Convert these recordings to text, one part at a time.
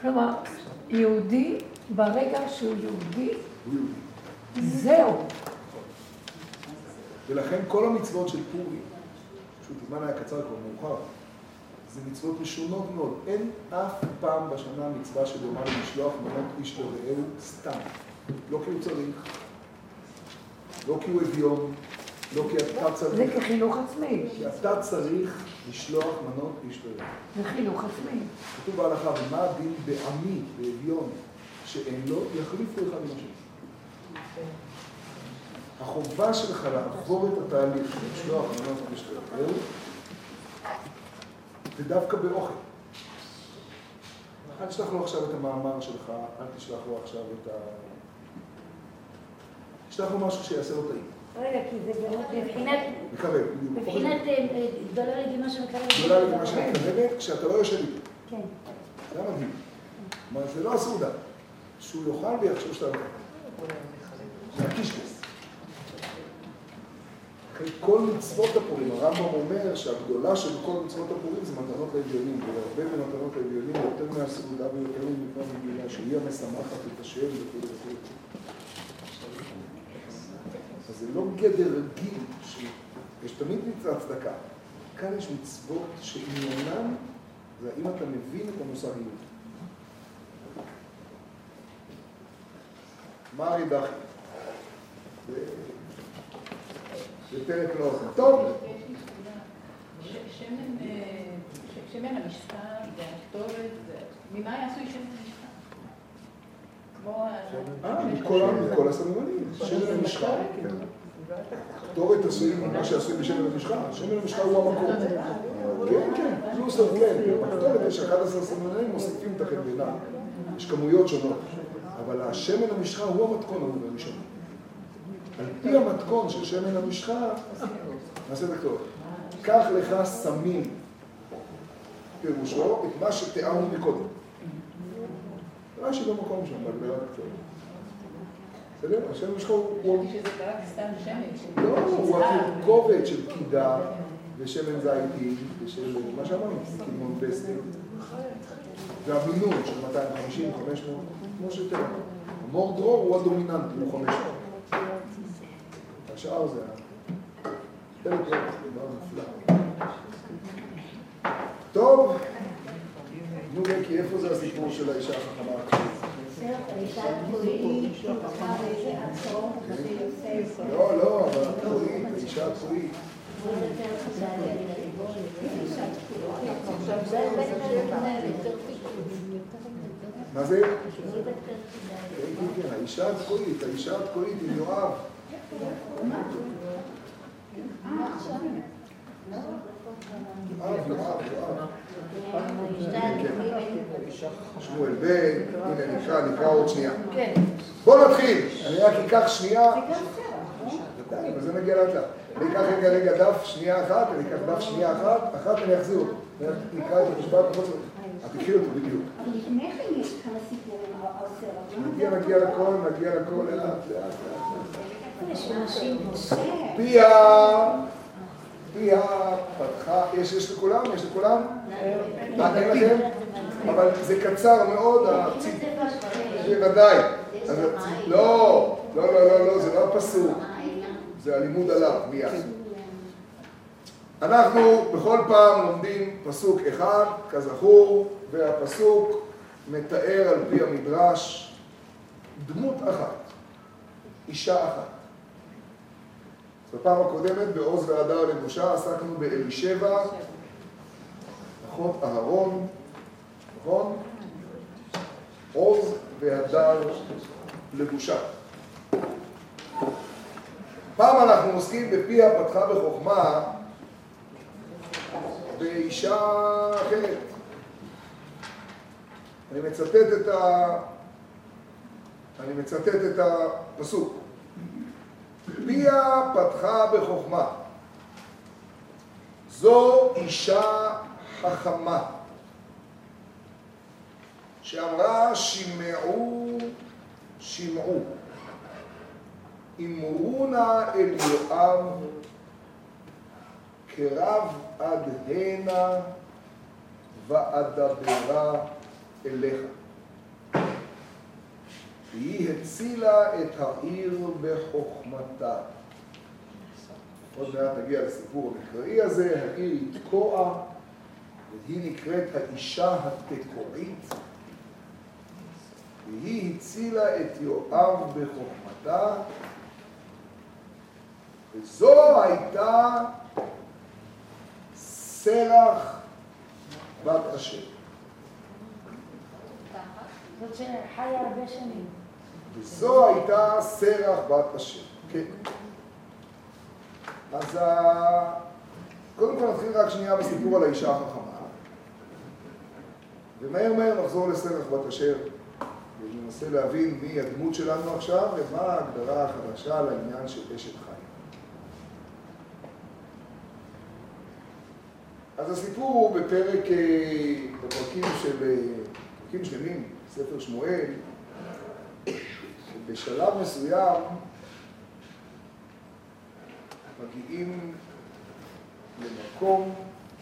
כלומר, יהודי, ברגע שהוא יהודי. זהו. ולכן כל המצוות של פורים, פשוט הזמן היה קצר כבר מאוחר, זה מצוות משונות מאוד. אין אף פעם בשנה מצווה שדומה למשלוח מנות איש לרעהו סתם. לא כי הוא צריך, לא כי הוא אביון, לא כי אתה זה צריך. כחינוך עצמי. כי אתה צריך לשלוח מנות איש. זה חינוך עצמי. כתוב בהלכה, ומה הדין בעמי, באביון, שאין לו, יחליפו אחד עם השני. החובה שלך לעבור את התהליך של לשלוח מנות איש לרעהו, זה דווקא באוכל. אל תשלח לו עכשיו את המאמר שלך, אל תשלח לו עכשיו את ה... תשלח לו משהו שיעשה לו טעים. רגע, כי זה מבחינת, מקרב. מבחינת אה, אה, גדולה לגימה שמקרבת. גדולה למה שאת מקרבת כשאתה לא יושב איתו. כן. זה המדהים. כלומר, זה לא הסעודה. שהוא יאכל ויחשוב שאתה לא. זה הקישקס. אחרי כל מצוות הפורים, הרמב"ם אומר שהגדולה של כל מצוות הפורים זה מתנות לאביונים, והרבה ממתנות לאביונים יותר מהסעודה ויותר ממצוות מגילה, שהיא המשמחת את השם וכו' וכו'. זה לא גדר רגיל, יש תמיד מצוות צדקה. כאן יש מצוות שעניינן זה האם אתה מבין את המושג יהודי. מה רידחי? זה פרק לא עושה. טוב, ש- אה, ש- שמן המשחה והקטורת, זה- ממה יעשו שמן המשחה? אה, מכל הסממנים. שמן המשחה. קטורת עשוי מה שעשוי בשמן המשחה. שמן המשחה הוא המקור. כן, כן, פלוס כן. בקטורת יש 11 סממנים, מוסיפים את החלבנה. יש כמויות שונות. אבל השמן המשחה הוא המתכון ההוא בראשון. על פי המתכון של שמן המשחה, נעשה את הקטורת. קח לך סמים, פירושו, את מה שתיארנו מקודם. רש"י במקום שם, בהגדרת הקטורת. בסדר? השם המשחה הוא... חשבתי שזה רק סתם שמן. לא, הוא התרכובת של קידה ושמן זיתים ושל מה שאמרנו, קדמון פסטי. והמינון של 250, 500, כמו שתראה. המור דרור הוא הדומיננטי, הוא 500. השאר זה ה... לא. טוב, נו בקי, איפה זה הסיפור של האישה החכמה? לא, לא, אבל הפורית, האישה הפורית. מה זה? האישה התקועית, האישה התקועית עם יואב. יואב, יואב, יואב. שמואל בן, הנה נקרא, נקרא עוד שנייה. כן. בוא נתחיל, אני רק אקח שנייה. די, אבל זה נגיע לאט לאט. אני אקח רגע רגע דף שנייה אחת, אני אקח דף שנייה אחת, אחת אני אחזיר אותו. נקרא את המשפט זאת. את תקחי אותו בדיוק. אבל לפני כן יש כמה סיפורים על סרט. נגיע, נגיע לכל, נגיע לכל, לאט לאט לאט. פיה, פיה פתחה, יש, יש לכולם? יש לכולם? מה, אין לכם? אבל זה קצר מאוד, הציט... בוודאי. אז הצ- לא, לא, לא, לא, לא, זה לא הפסוק, זה הלימוד עליו, מיד. אנחנו בכל פעם לומדים פסוק אחד, כזכור, והפסוק מתאר על פי המדרש דמות אחת, אישה אחת. בפעם הקודמת, בעוז והדר לבושה, עסקנו באלישבע, אחות אהרון, נכון? עוז והדר לבושה. פעם אנחנו עוסקים בפיה פתחה בחוכמה באישה אחרת. אני מצטט את ה... אני מצטט את הפסוק. פיה פתחה בחוכמה. זו אישה חכמה, שאמרה שמעו, שמעו, אמרו נא אל יואב, קרב עד הנה ואדברה אליך. והיא הצילה את העיר בחוכמתה. עוד מעט נגיע לסיפור המקראי הזה, העיר היא תקוע, והיא נקראת האישה התקועית, והיא הצילה את יואב בחוכמתה, וזו הייתה סרח בת אשר. זאת שחיה הרבה שנים. וזו הייתה סרח בת אשר. כן. אז. קודם כל נתחיל רק שנייה בסיפור על האישה החכמה. ומהר מהר נחזור לסרח בת אשר, וננסה להבין מי הדמות שלנו עכשיו ומה ההגדרה החדשה לעניין של אשת חי. אז הסיפור הוא בפרק, אה, בפרקים של, אה, פרקים שלמים, ספר שמואל, שבשלב מסוים מגיעים למקום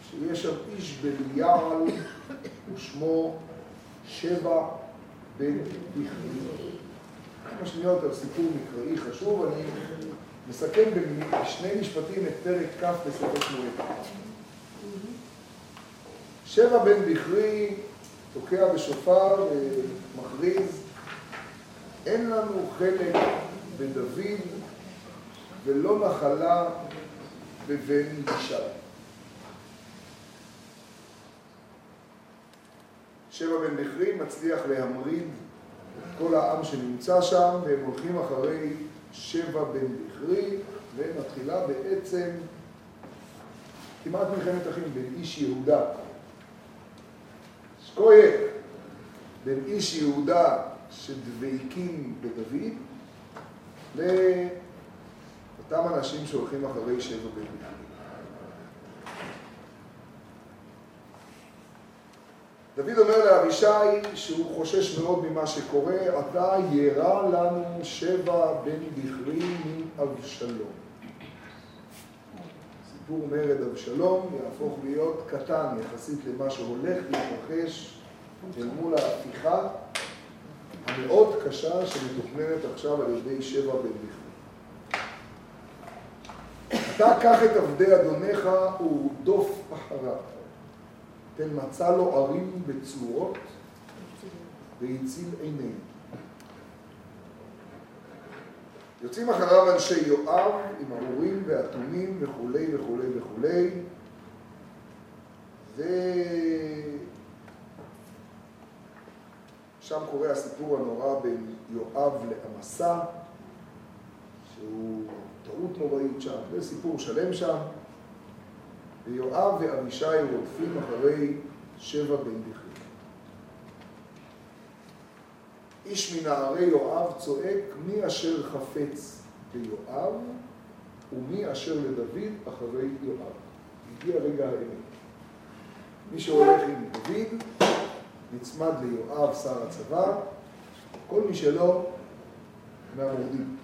שיש שם איש בליעל ושמו שבע בן בכרי. כמה שניות על סיפור מקראי חשוב, אני מסכם בשני משפטים את פרק כ' בספר שמואל. שבע בן בכרי תוקע בשופר ומכריז, אין לנו חלק בדוד ולא נחלה בבן ישי. שבע בן בכרי מצליח להמריד את כל העם שנמצא שם, והם הולכים אחרי שבע בן בכרי, ומתחילה בעצם כמעט מלחמת אחים בין איש יהודה, שקויה, בין איש יהודה שדבקים בדוד, לאותם אנשים שהולכים אחרי שבע בכרי. דוד אומר לאבישי שהוא חושש מאוד ממה שקורה, עתה ירא לנו שבע בן בכרי מאבשלום. סיפור מרד אבשלום יהפוך להיות קטן יחסית למה שהולך להתרחש אל מול ההפיכה המאוד קשה שמתוכננת עכשיו על ידי שבע בן בכרי. אתה קח את עבדי אדונך ורדוף אחריו. תן מצא לו ערים בצורות והציל עיניהם. יוצאים אחריו אנשי יואב עם האורים והתומים וכולי וכולי וכולי ושם קורה הסיפור הנורא בין יואב לעמסה שהוא טעות נוראית שם, זה סיפור שלם שם ויואב ואבישי רודפים אחרי שבע בן בכרי. איש מנערי יואב צועק, מי אשר חפץ ביואב ומי אשר לדוד אחרי יואב. הגיע רגע האמת. מי שהולך עם דוד נצמד ליואב שר הצבא, כל מי שלא מהמורדים.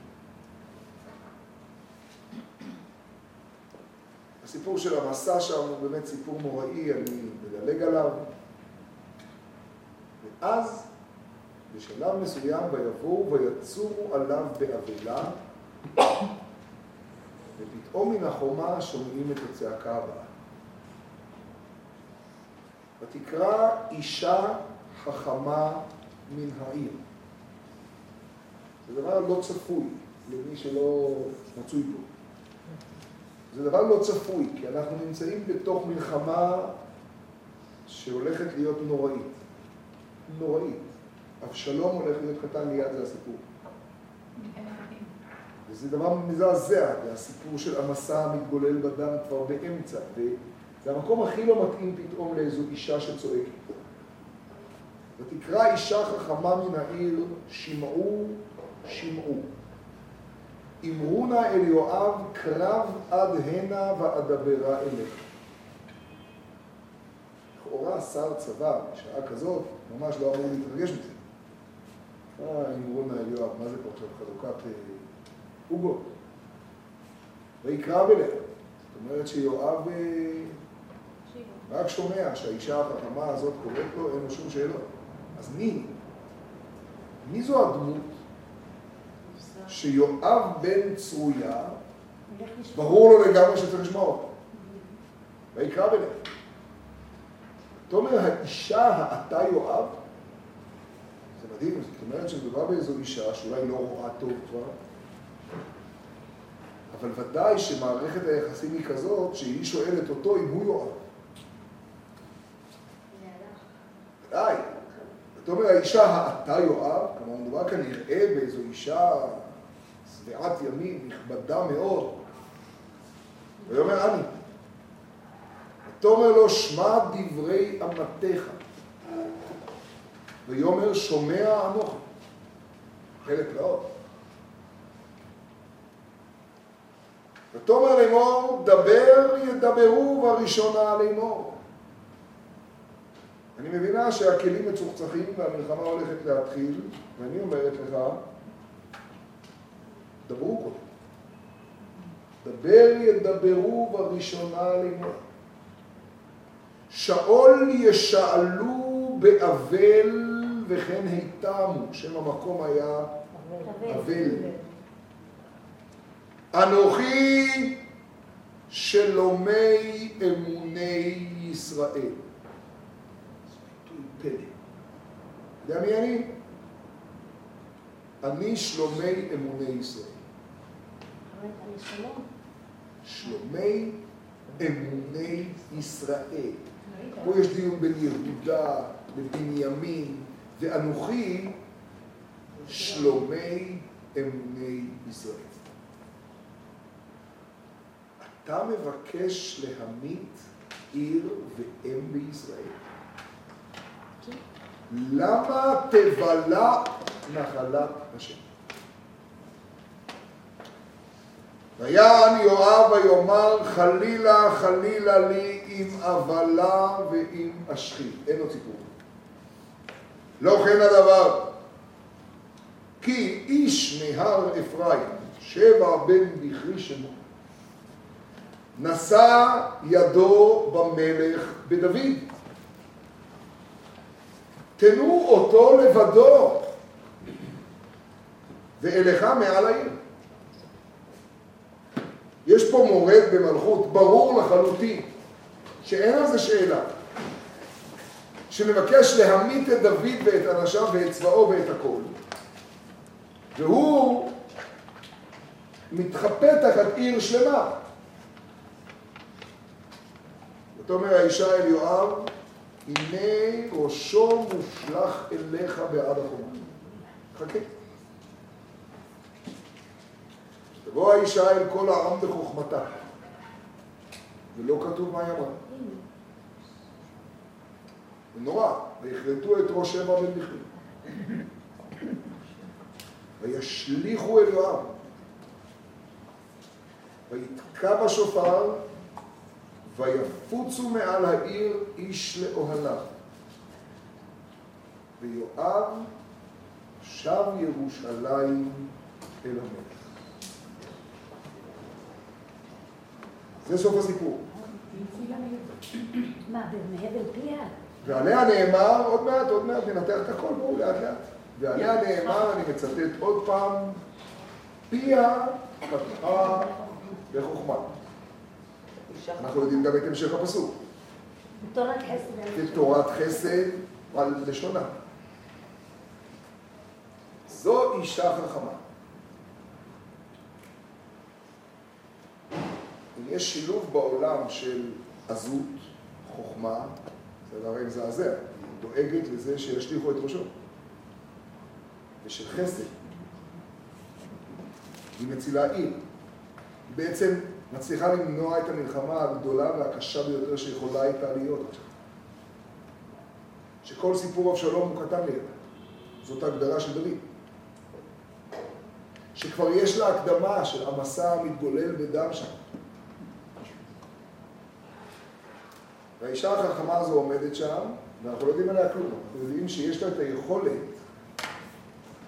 הסיפור של המסע שם הוא באמת סיפור נוראי, אני מדלג עליו. ואז, בשלב מסוים, ויבואו ויצורו עליו באבלה, ופתאום מן החומה שומעים את הצעקה הבאה. ותקרא אישה חכמה מן העיר. זה דבר לא צפוי למי שלא מצוי פה. זה דבר לא צפוי, כי אנחנו נמצאים בתוך מלחמה שהולכת להיות נוראית. נוראית. אבשלום הולך להיות קטן ליד זה הסיפור. וזה דבר מזעזע, והסיפור של המסע המתגולל בדם כבר באמצע, וזה המקום הכי לא מתאים פתאום לאיזו אישה שצועקת. ותקרא אישה חכמה מן העיר, שמעו, שמעו. אמרו נא אל יואב, קרב עד הנה ואדברה אליך. לכאורה שר צבא בשעה כזאת ממש לא אמור להתרגש מזה. מה אמרו נא אל יואב, מה זה פה עכשיו חלוקת עוגות? ויקרב אליה. זאת אומרת שיואב רק שומע שהאישה החכמה הזאת קוראת לו, אין לו שום שאלות. אז מי? מי זו הדמות שיואב בן צרויה. ברור לו לגמרי שצריך לשמוע אותו. ויקרא ביניהם. תאמר האישה האתה יואב, זה מדהים, זאת אומרת שמדובר באיזו אישה שאולי לא רואה טוב כבר, אבל ודאי שמערכת היחסים היא כזאת שהיא שואלת אותו אם הוא יואב. אתה אומר, האישה האתה יואב, כלומר מדובר כאן נראה באיזו אישה שבעת ימים, נכבדה מאוד. ויאמר אני, ותאמר לו שמע דברי אמתך, ויאמר שומע אנוכי, חלק פלאות. ותאמר לאמור, דבר ידברו בראשונה לאמור. אני מבינה שהכלים מצוחצחים והמלחמה הולכת להתחיל, ואני אומרת לך, דברו קודם. דבר ידברו בראשונה לאמור. שאול ישאלו באבל וכן היתמו, שם המקום היה אבל. אנוכי שלומי אמוני ישראל. פלא. יודע מי אני? אני שלומי אמוני ישראל. שלומי אמוני ישראל. פה יש דיון בין יהודה לבנימין, ואנוכי שלומי אמוני ישראל. אתה מבקש להמית עיר ואם בישראל. למה תבלע נחלת השם? ויען יואב ויאמר חלילה חלילה לי עם אבלה ועם אשחי. אין עוד סיפור. לא כן הדבר. כי איש מהר אפרים, שבע בן בכרי שמו, נשא ידו במלך בדוד. תנו אותו לבדו, ואליך מעל העיר. יש פה מורד במלכות, ברור לחלוטין, שאין על זה שאלה, שמבקש להמית את דוד ואת אנשיו ואת צבאו ואת הכל, והוא מתחפה תחת עיר שלמה. זאת אומרת, האישה אל יואב, הנה ראשו מושלך אליך בעד החומה. חכה. תבוא האישה אל כל העם בחוכמתה, ולא כתוב מה היא אמרה. זה נורא, ויכרתו את ראש שבע בן בכרי. וישליכו אל יואב, ויתקע בשופר, ויפוצו מעל העיר איש לאוהליו. ויואב שב ירושלים אל המלך. זה סוף הסיפור. מה, מהבל פיה? ועליה נאמר, עוד מעט, עוד מעט, ננתח את הכל, בואו לאט לאט. ועליה נאמר, אני מצטט עוד פעם, פיה פתחה בחוכמה. אנחנו יודעים גם את המשך הפסוק. בתורת חסד. כתורת חסד על לשונה. זו אישה חכמה. אם יש שילוב בעולם של עזות, חוכמה, זה הרי מזעזע. היא דואגת לזה שישליכו את ראשו. ושל חסד. היא מצילה עיר. היא בעצם מצליחה למנוע את המלחמה הגדולה והקשה ביותר שיכולה הייתה להיות. שכל סיפור אבשלום הוא קטן לידה. זאת ההגדרה של דוד. שכבר יש לה הקדמה של המסע המתגולל בדם שם. והאישה החכמה הזו עומדת שם, ואנחנו לא יודעים עליה כלום. אנחנו יודעים שיש לה את היכולת,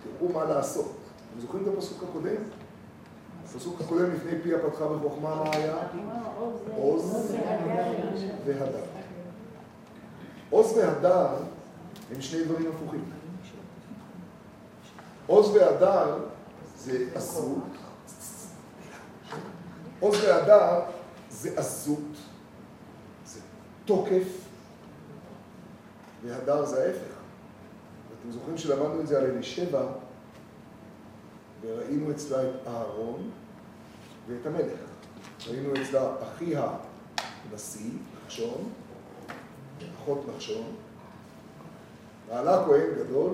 תראו מה לעשות. אתם זוכרים את הפסוק הקודם? הפסוק הקודם לפני פיה פתחה בחוכמה, מה היה? עוז והדר. עוז והדר הם שני דברים הפוכים. עוז והדר זה עזות. עוז והדר זה עזות, זה תוקף, והדר זה ההפך. אתם זוכרים שלמדנו את זה על אלישבע, וראינו אצלה את אהרון ואת המלך. ראינו אצלה אחיה נשיא, נחשון, אחות נחשון, בעלה כהן גדול,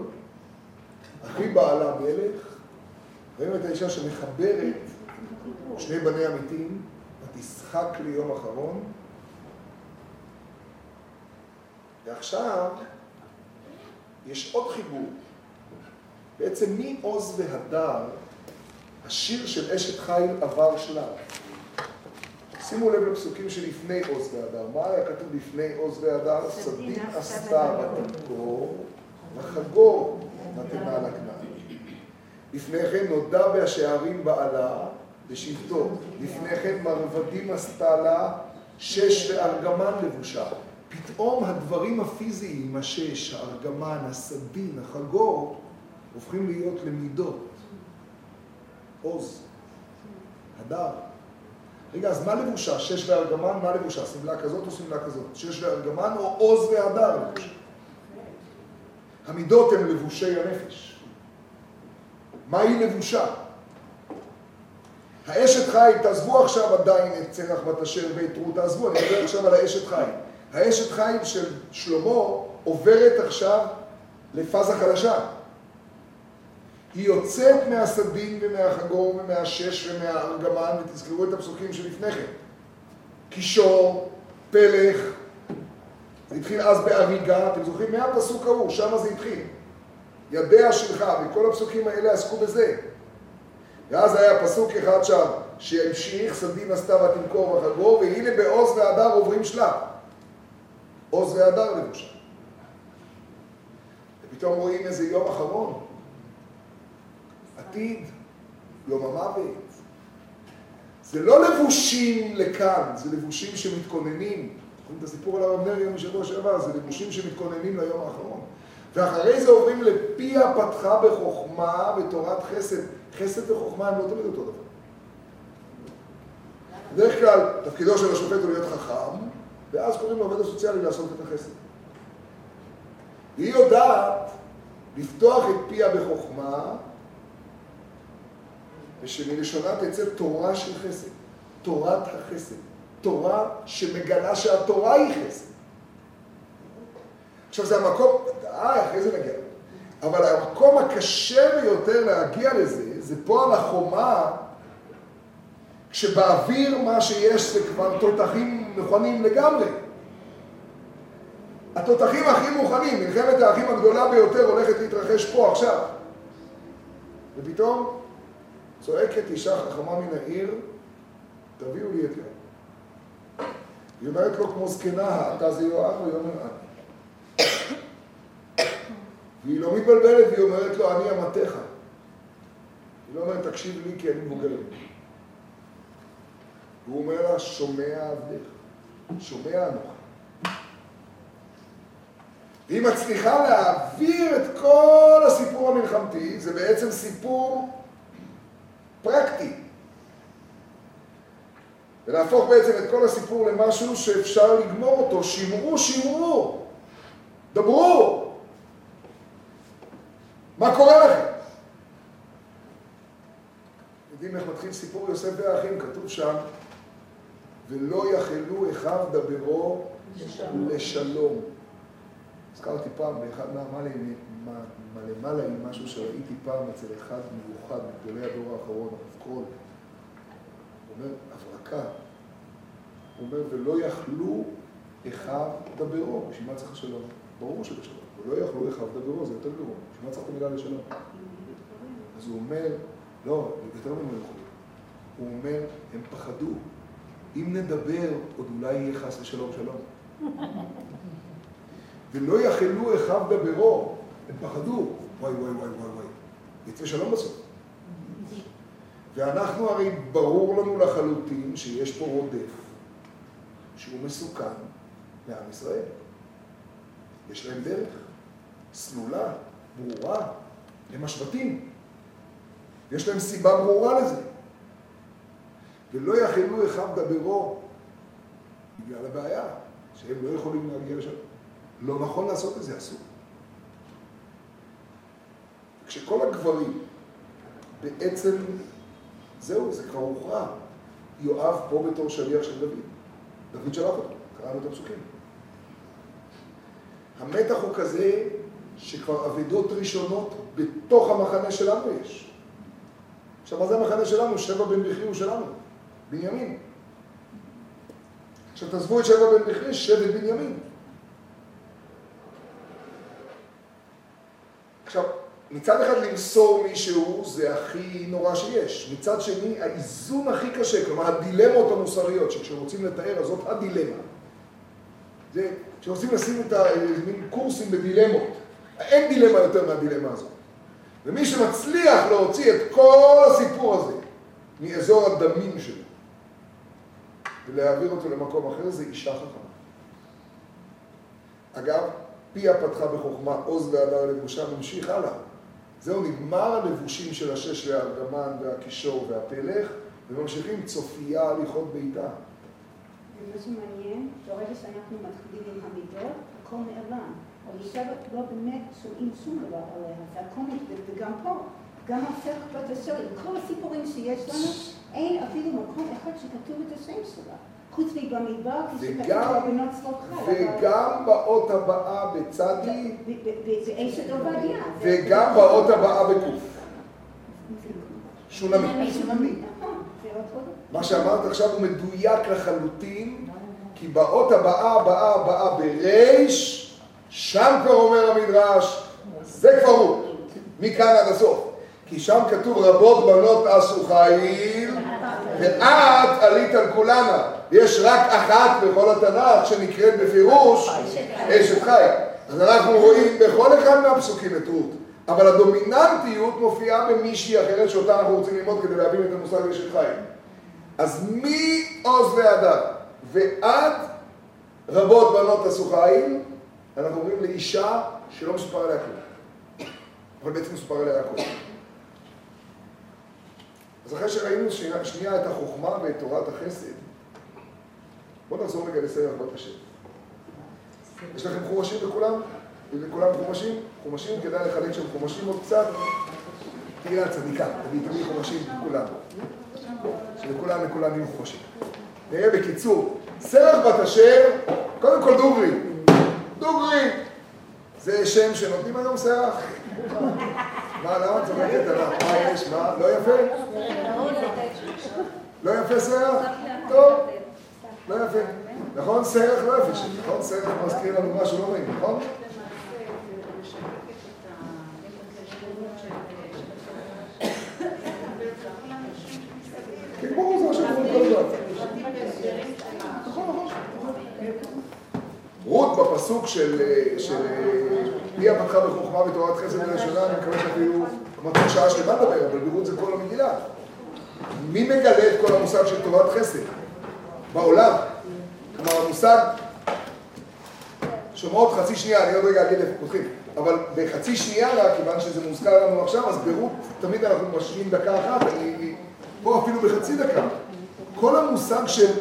אחי בעלה מלך, ראינו את האישה שמחברת שני בני המתים, ותשחק ליום אחרון, ועכשיו יש עוד חיבור. בעצם מעוז והדר, השיר של אשת חיל עבר שלב. שימו לב לפסוקים שלפני עוז והדר. מה היה כתוב לפני עוז והדר? סדין עשתה ותמכור, וחגור ותנה לכנען. לפני כן נודע בהשערים בעלה בשבטו. לפני כן מרבדים עשתה לה שש וארגמן לבושה. פתאום הדברים הפיזיים, השש, הארגמן, הסדין, החגור, הופכים להיות למידות. עוז, הדר. רגע, אז מה לבושה? שש וארגמן, מה לבושה? שמלה כזאת או שמלה כזאת? שש וארגמן או עוז והדר לבושה? המידות הן לבושי הנפש. מהי לבושה? האשת חי, תעזבו עכשיו עדיין את צרח בת אשר ואת רות, תעזבו, אני מדבר עכשיו על האשת חי. האשת חי של שלמה עוברת עכשיו לפאזה חדשה. היא יוצאת מהסדין ומהחגור ומהשש ומהארגמן, ותזכרו את הפסוקים שלפני כן. קישור, פלך, זה התחיל אז בהריגה, אתם זוכרים? מהפסוק ההוא, שם זה התחיל. ידיה שלך, וכל הפסוקים האלה עסקו בזה. ואז היה פסוק אחד שם, שהמשיך, סדין עשתה ותמכור וחגור, והנה בעוז והדר עוברים שלב. עוז והדר לבושה. ופתאום רואים איזה יום אחרון. עתיד, יום המוות. זה לא לבושים לכאן, זה לבושים שמתכוננים. זוכרים את הסיפור על הרב נריה משבוע שעבר, זה לבושים שמתכוננים ליום האחרון. ואחרי זה עוברים לפיה פתחה בחוכמה ותורת חסד. חסד וחוכמה הם לא תמיד אותו דבר. בדרך כלל, תפקידו של השופט הוא להיות חכם, ואז קוראים לעובד הסוציאלי לעשות את החסד. והיא יודעת לפתוח את פיה בחוכמה, ושמלשונה תצא תורה של חסד, תורת החסד, תורה שמגלה שהתורה היא חסד. עכשיו זה המקום, אה, אחרי זה נגיע. אבל המקום הקשה ביותר להגיע לזה, זה פה על החומה, כשבאוויר מה שיש זה כבר תותחים מוכנים לגמרי. התותחים הכי מוכנים, מלחמת האחים הגדולה ביותר הולכת להתרחש פה עכשיו. ופתאום צועקת אישה חכמה מן העיר, תביאו לי את יואב. היא אומרת לו כמו זקנה, אתה זה יואב, והיא אומרת, אני. והיא לא מתבלבלת, והיא אומרת לו, אני אמתך. היא לא אומרת, תקשיב לי כי אני מבוגרת. והוא אומר לה, שומע עבדך, שומע אנוכי. והיא מצליחה להעביר את כל הסיפור המלחמתי, זה בעצם סיפור פרקטי. ולהפוך בעצם את כל הסיפור למשהו שאפשר לגמור אותו. שמרו, שמרו, דברו. מה קורה לכם? יודעים איך מתחיל סיפור יוסף והאחים? כתוב שם, ולא יכלו אחיו דברו לשלום. הזכרתי פעם באחד מהלמעלה עם משהו שראיתי פעם אצל אחד מיוחד מגדולי הדור האחרון, הרב קרול. הוא אומר, הברקה. הוא אומר, ולא יכלו אחיו דברו. בשביל מה צריך לשלום? ברור שבשלום. ולא יכלו אחיו דברו, זה יותר גרוע. בשביל מה צריך את המילה לשלום? אז הוא אומר, לא, יותר ממה יכולים. הוא אומר, הם פחדו. אם נדבר, עוד אולי יהיה חס ושלום שלום. ולא יכלו אחיו דברו, הם פחדו, וואי וואי וואי וואי וואי, יצא שלום בסוף. ואנחנו הרי ברור לנו לחלוטין שיש פה רודף, שהוא מסוכן לעם ישראל. יש להם דרך, סלולה, ברורה, הם השבטים. יש להם סיבה ברורה לזה. ולא יכלו אחיו דברו בגלל הבעיה, שהם לא יכולים להגיע לשם. לא נכון לעשות את זה, אסור. כשכל הגברים בעצם, זהו, זה כבר הוכרע. יואב פה בתור שליח של דוד. דוד שלח אותו, קראנו את הפסוקים. המתח הוא כזה שכבר אבדות ראשונות בתוך המחנה שלנו יש. עכשיו, מה זה המחנה שלנו? שבע בן בכרי הוא שלנו, בנימין. עכשיו, תעזבו את שבע בן בכרי, שבט בנימין. עכשיו, מצד אחד למסור מישהו זה הכי נורא שיש. מצד שני, האיזון הכי קשה, כלומר הדילמות המוסריות, שכשרוצים לתאר, אז זאת הדילמה. זה, כשרוצים לשים את המין קורסים בדילמות, אין דילמה יותר מהדילמה הזאת. ומי שמצליח להוציא את כל הסיפור הזה מאזור הדמים שלו ולהעביר אותו למקום אחר, זה אישה חכמה. אגב, פיה פתחה בחוכמה, עוז והדר לבושה, ממשיך הלאה. זהו, נגמר הלבושים של השש והארגמן והקישור והפלך, וממשיכים צופייה הליכות ביתה. ומה שמעניין, ברגע שאנחנו מתחילים עם המידות, הכל נעלם. אלישע לא באמת שומעים שום דבר עליה, זה הכל וגם פה, גם הפך בת עם כל הסיפורים שיש לנו, אין אפילו מקום אחד שכתוב את השם שלה. חוץ מבמדבר, כשכתוב וגם- באות הבאה בצדי, עובדיה. וגם באות הבאה בקוף. שונמית. נכון. מה שאמרת עכשיו הוא מדויק לחלוטין, כי באות הבאה, הבאה, הבאה בריש, שם כבר אומר המדרש, זה כבר הוא, מכאן עד הסוף. כי שם כתוב רבות בנות עשו חיל, ואת עלית על כולנה. יש רק אחת בכל התנ"ך שנקראת בפירוש אשת חי. אז אנחנו רואים בכל אחד מהפסוקים את רות, אבל הדומיננטיות מופיעה במישהי אחרת שאותה אנחנו רוצים ללמוד כדי להבין את המושג אשת חי. אז מעוז והדר ועד רבות בנות עשו חיל, אנחנו אומרים לאישה שלא מסופר עליה כלום. אבל בעצם מסופר עליה הכל. אז אחרי שראינו שנייה את החוכמה ואת תורת החסד, בואו נחזור רגע לסרח בת השם. יש לכם חומשים לכולם? לכולם חומשים? חומשים? כדאי לחלק שם חומשים עוד קצת? תראי הצדיקה, תביא תביא חומשים לכולם. שלכולם לכולם יהיו חומשים. נראה בקיצור, סרח בת אשר, קודם כל דוגרי. דוגרי. זה שם שנותנים היום סרח. מה, למה את צוחקת עליו? מה יש? מה? לא יפה? לא יפה סרח? טוב, לא יפה. נכון? סרח לא יפה שם, נכון? סרח מזכיר לנו משהו לא נעים, נכון? כן. נכון, נכון. רות בפסוק של של, אה, פיה פתחה בחוכמה ותורת חסד לראשונה, אני מקווה שאפילו אמרתי שעה שלמה לדבר, אבל ברות זה כל המגילה. מי מגלה את כל המושג של תורת חסד? בעולם. כלומר, המושג, שומעות חצי שנייה, אני עוד רגע אגיד איפה פותחים, אבל בחצי שנייה רק, כיוון שזה מוזכר לנו עכשיו, אז ברות, תמיד אנחנו משווים דקה אחת, אני, פה אפילו בחצי דקה. כל המושג של,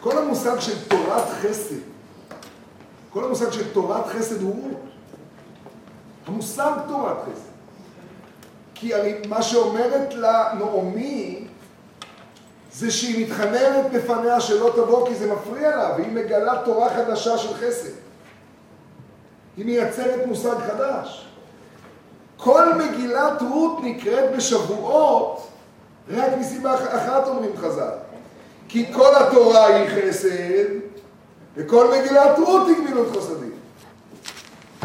כל המושג של תורת חסד, כל המושג של תורת חסד הוא רות. המושג תורת חסד. כי הרי מה שאומרת לה נעמי, זה שהיא מתחננת בפניה שלא תבוא כי זה מפריע לה, והיא מגלה תורה חדשה של חסד. היא מייצרת מושג חדש. כל מגילת רות נקראת בשבועות רק מסיבה אחת אומרים חז"ל. כי כל התורה היא חסד, וכל מגילת רות היא גמילות חסדים.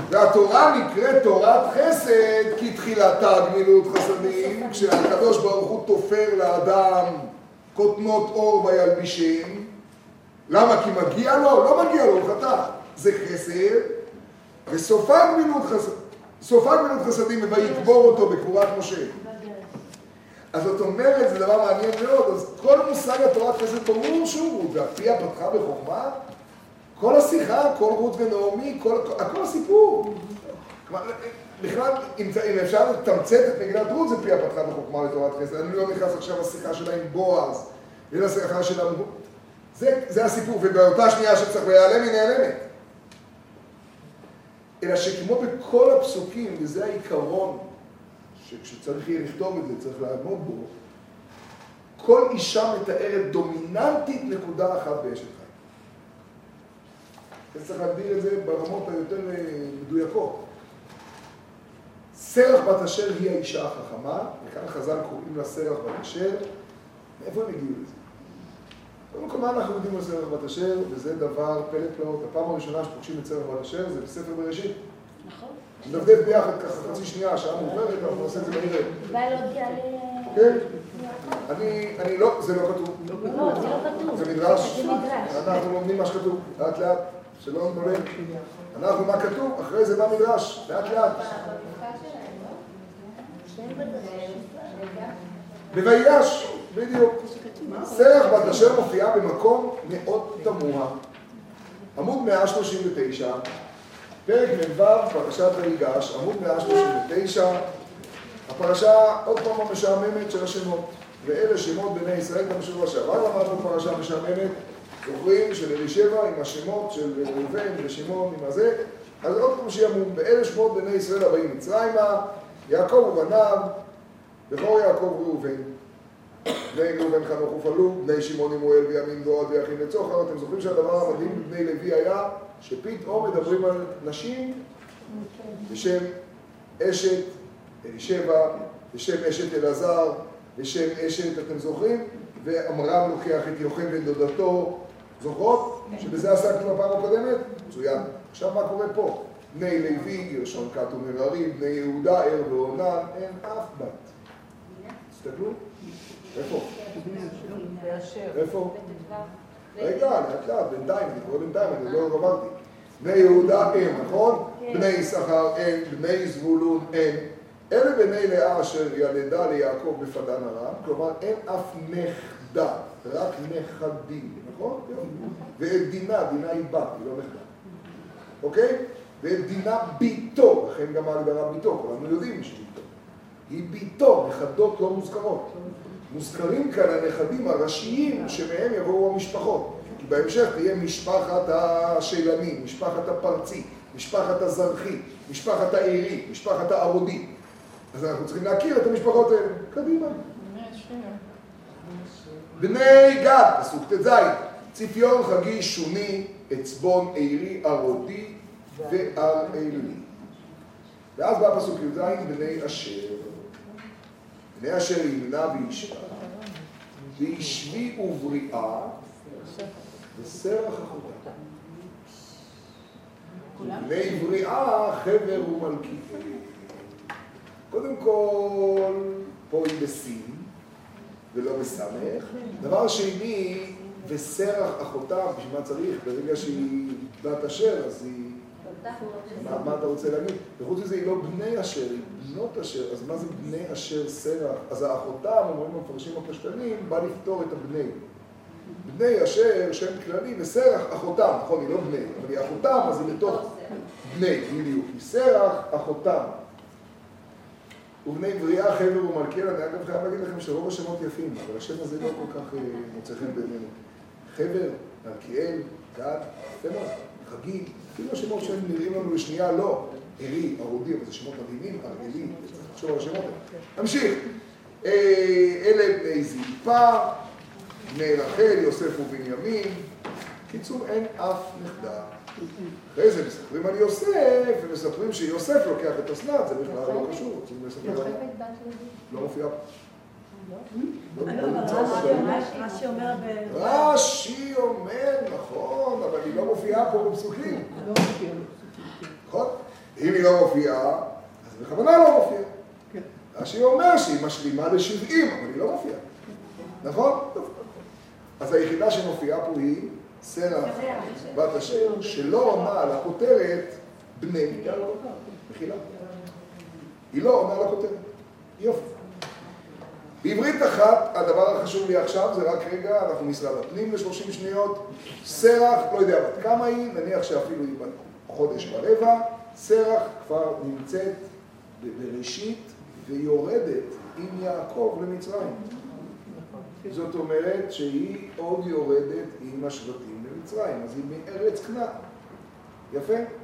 והתורה נקראת תורת חסד, כי תחילתה גמילות חסדים, כשהקדוש ברוך הוא תופר לאדם כותנות אור וילבישם. למה? כי מגיע לו? לא מגיע לו, הוא חטא. זה חסד, וסופה גמילות חסדים. גמילות חסדים, ויקבור אותו בקבורת משה. אז זאת אומרת, זה דבר מעניין מאוד, אז כל מושג התורת חסד ברור שהוא רות, והפיה פתחה בחוכמה, כל השיחה, כל רות ונעמי, כל, הכל הסיפור. כלומר, בכלל, אם, אפשר לתמצת את מגילת רות, זה פי הפתחה בחוכמה לתורת חסד. אני לא נכנס עכשיו לשיחה שלה עם בועז, ולשיחה שלה... זה, זה הסיפור, ובאותה שנייה שצריך להיעלם, היא נעלמת. אלא שכמו בכל הפסוקים, וזה העיקרון, שכשצריך יהיה לכתוב את זה, צריך לעמוד בו, כל אישה מתארת דומיננטית נקודה אחת באשת חיים. צריך להגדיר את זה ברמות היותר אה, מדויקות. סרח בת אשר היא האישה החכמה, וכאן חז"ל קוראים לה סרח בת אשר. מאיפה הם הגיעו לזה? קודם כל, מה אנחנו יודעים על סרח בת אשר, וזה דבר פלא פלאות. הפעם הראשונה שפוגשים את סרח בת אשר זה בספר בראשית. נכון. נדפדף ביחד ככה חצי שנייה, שעה מאוחרת, אנחנו נעשה את זה מהיר. בא להודיע ל... כן. אני, אני לא, זה לא כתוב. לא, זה לא כתוב. זה מדרש. זה מדרש. אנחנו לומדים מה שכתוב, לאט לאט, שלא נתבלבל. אנחנו מה כתוב, אחרי זה בא מדרש, לאט לאט. בויגש, בדיוק. סרח בת אשר מופיעה במקום מאוד תמוה. עמוד 139, פרק מ"ו, פרשת ויגש, עמוד 139, הפרשה עוד פעם המשעממת של השמות. ואלה שמות בני ישראל, גם בשבוע שעבר למדנו פרשה משעממת, זוכרים של אלישבע עם השמות של ראובן ושמעון עם הזה, אז עוד פעם שיאמרו, ואלה שמות בני ישראל הבאים מצרימה, יעקב ובניו, בכור יעקב ראובן. בני ראובן חנוך ופלוג, בני שמעון עמואל וימין ועוד ויחין לצוחר, אתם זוכרים שהדבר המדהים בבני לוי היה שפתאום מדברים על נשים בשם אשת אלישבע, בשם אשת אלעזר, בשם אשת, אתם זוכרים? ועמרם לוקח את יוחנן דודתו, זוכרות? שבזה עסקנו בפעם הקודמת? מצוין. עכשיו מה קורה פה? בני לוי, גרשון כת ומררי, בני יהודה, ער ועונן, אין אף בת. תסתכלו. איפה? איפה? רגע, לאט לאט, בינתיים, קורא בינתיים, אני לא אמרתי. בני יהודה אין, נכון? בני יששכר אין, בני זבולון אין. אלה בני לאה אשר ילדה ליעקב בפדן ארם, כלומר אין אף נכדה, רק נכדים, נכון? ואת דינה, דינה היא בת, היא לא נכדה. אוקיי? ואת דינה ביתו, לכן גם ההגדרה ביתו, כולנו יודעים שהיא ביתו. היא ביתו, נכדות לא מוזכרות. מוזכרים כאן הנכדים הראשיים שמהם יבואו המשפחות. כי בהמשך תהיה משפחת השילנים, משפחת הפרצי, משפחת הזרחי, משפחת העירי, משפחת הערודי. אז אנחנו צריכים להכיר את המשפחות האלה. קדימה. בני גד, פסוק ט"ז, ציפיון חגי שוני, אצבון עירי ערודי וערעלי. ואז בא פסוק י"ז, בני אשר. בני אשר ימנע וישבה, וישבי ובריאה, וסרח אחותה. בני בריאה, חבר ומלכי. קודם כל, פה היא בסין, ולא בסמך. דבר שני, וסרח אחותה, בשביל מה צריך? ברגע שהיא בת אשר, אז היא... מה, אתה רוצה להגיד? וחוץ מזה היא לא בני אשר, היא בנות אשר, אז מה זה בני אשר סרח? אז האחותם, אומרים המפרשים הפשטנים, בא לפתור את הבני. בני אשר, שם כללי, וסרח אחותם, נכון, היא לא בני, אבל היא אחותם, אז היא בתוך בני, בדיוק. היא סרח אחותם. ובני בריאה, חבר ומלכיאל, אני אגב חייב להגיד לכם שרוב השמות יפים, אבל השם הזה לא כל כך מוצא חן בעינינו. חבר, מלכיאל, גד, יפה מאוד, חגי, אפילו השמות שהם נראים לנו לשנייה, לא. עירי, ערודי, אבל זה שמות מדהימים, אריאלי, צריך לחשוב על השמות האלה. נמשיך. אלה בני זלפה, בני רחל, יוסף ובנימין. קיצור, אין אף נכדה. אחרי זה מספרים על יוסף, ומספרים שיוסף לוקח את אסנת, זה בכלל לא קשור. לספר על... לא מופיע פה. רש"י אומר ב... רש"י אומר, נכון, אבל היא לא מופיעה פה בפסוקים. נכון? אם היא לא מופיעה, אז בכוונה לא מופיעה. רש"י אומר שהיא משלימה לשבעים, אבל היא לא מופיעה. נכון? אז היחידה שמופיעה פה היא סרח בת אשר, שלא עונה על הכותרת בני מחילה. היא לא עונה על הכותרת. יופי. בעברית אחת, הדבר החשוב לי עכשיו זה רק רגע, אנחנו משרד הפנים ל-30 שניות. סרח, לא יודע בת כמה היא, נניח שאפילו היא בת חודש ורבע, סרח כבר נמצאת בבראשית ויורדת עם יעקב למצרים. זאת אומרת שהיא עוד יורדת עם השבטים למצרים, אז היא מארץ כנען. יפה?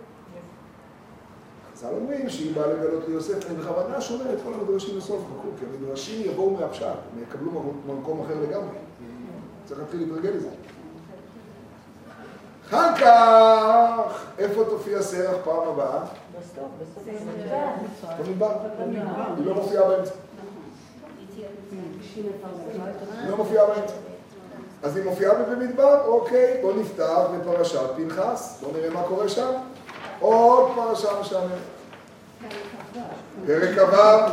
חז"ל אומרים שהיא באה לגלות ליוסף, אני בכוונה שומר את כל המדרשים לסוף בחור, כי המדרשים יבואו מהפשט, הם יקבלו ממקום אחר לגמרי. צריך להתחיל להתרגל לזה. אחר כך, איפה תופיע סרח פעם הבאה? בסוף, בסוף. במדבר. היא לא מופיעה באמצע. היא לא מופיעה באמצע. אז היא מופיעה במדבר? אוקיי, בואו נפתח בפרשת פנחס. בואו נראה מה קורה שם. עוד פרשה משעממת. פרק כ"ו.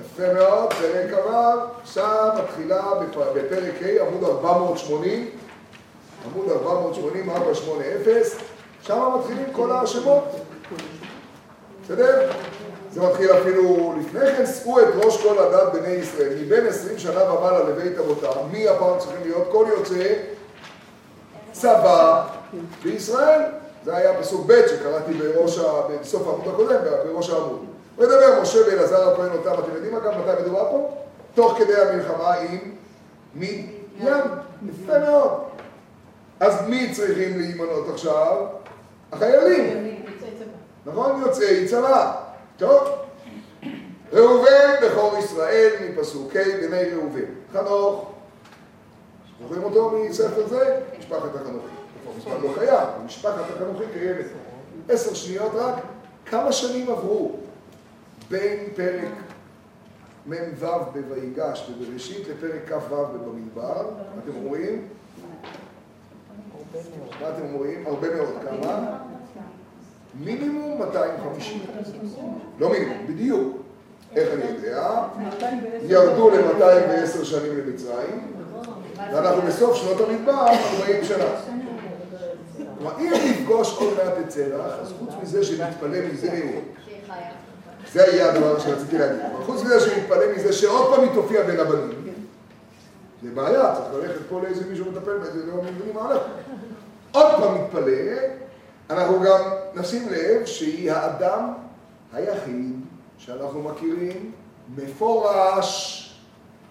יפה מאוד, פרק כ"ו. עכשיו מתחילה בפרק ה', עמוד 480. עמוד 480, 480, שם מתחילים כל השמות. בסדר? זה מתחיל אפילו לפני כן, שאו את ראש כל הדת בני ישראל, מבין עשרים שנה ומעלה לבית אבותם, מי הפעם צריכים להיות? כל יוצא צבא בישראל. זה היה פסוק ב' שקראתי בראש. בסוף העמוד הקודם, בראש העמוד. מדבר משה ואלעזר הכהן אותם, אתם יודעים אגב מתי מדובר פה? תוך כדי המלחמה עם מי? ים. יפה מאוד. אז מי צריכים להימנות עכשיו? החיילים. נכון? יוצאי צבא. טוב. ראובן בכור ישראל מפסוק ה' בני ראובן. חנוך. זוכרים אותו מספר זה? משפחת החנוכים. כבר לא קיים, משפחת החנוכים קיימת. עשר שניות רק. כמה שנים עברו בין פרק מ"ו בויגש ובראשית לפרק כ"ו במדבר? אתם אומרים? מה אתם אומרים? הרבה מאוד. כמה? מינימום 250. לא מינימום, בדיוק. איך אני יודע? ירדו ל-210 שנים למצרים, ואנחנו בסוף שנות המדבר 40 שנה. כלומר, אם נפגוש עוד מעט את צרח, אז חוץ מזה שנתפלא מזה, זה יהיה הדבר שרציתי להגיד. חוץ מזה שנתפלא מזה שעוד פעם היא תופיע בין הבנים, זה בעיה, צריך ללכת פה לאיזה מישהו מטפל בזה, לא מבינים מה הולך. עוד פעם מתפלא, אנחנו גם נשים לב שהיא האדם היחיד שאנחנו מכירים מפורש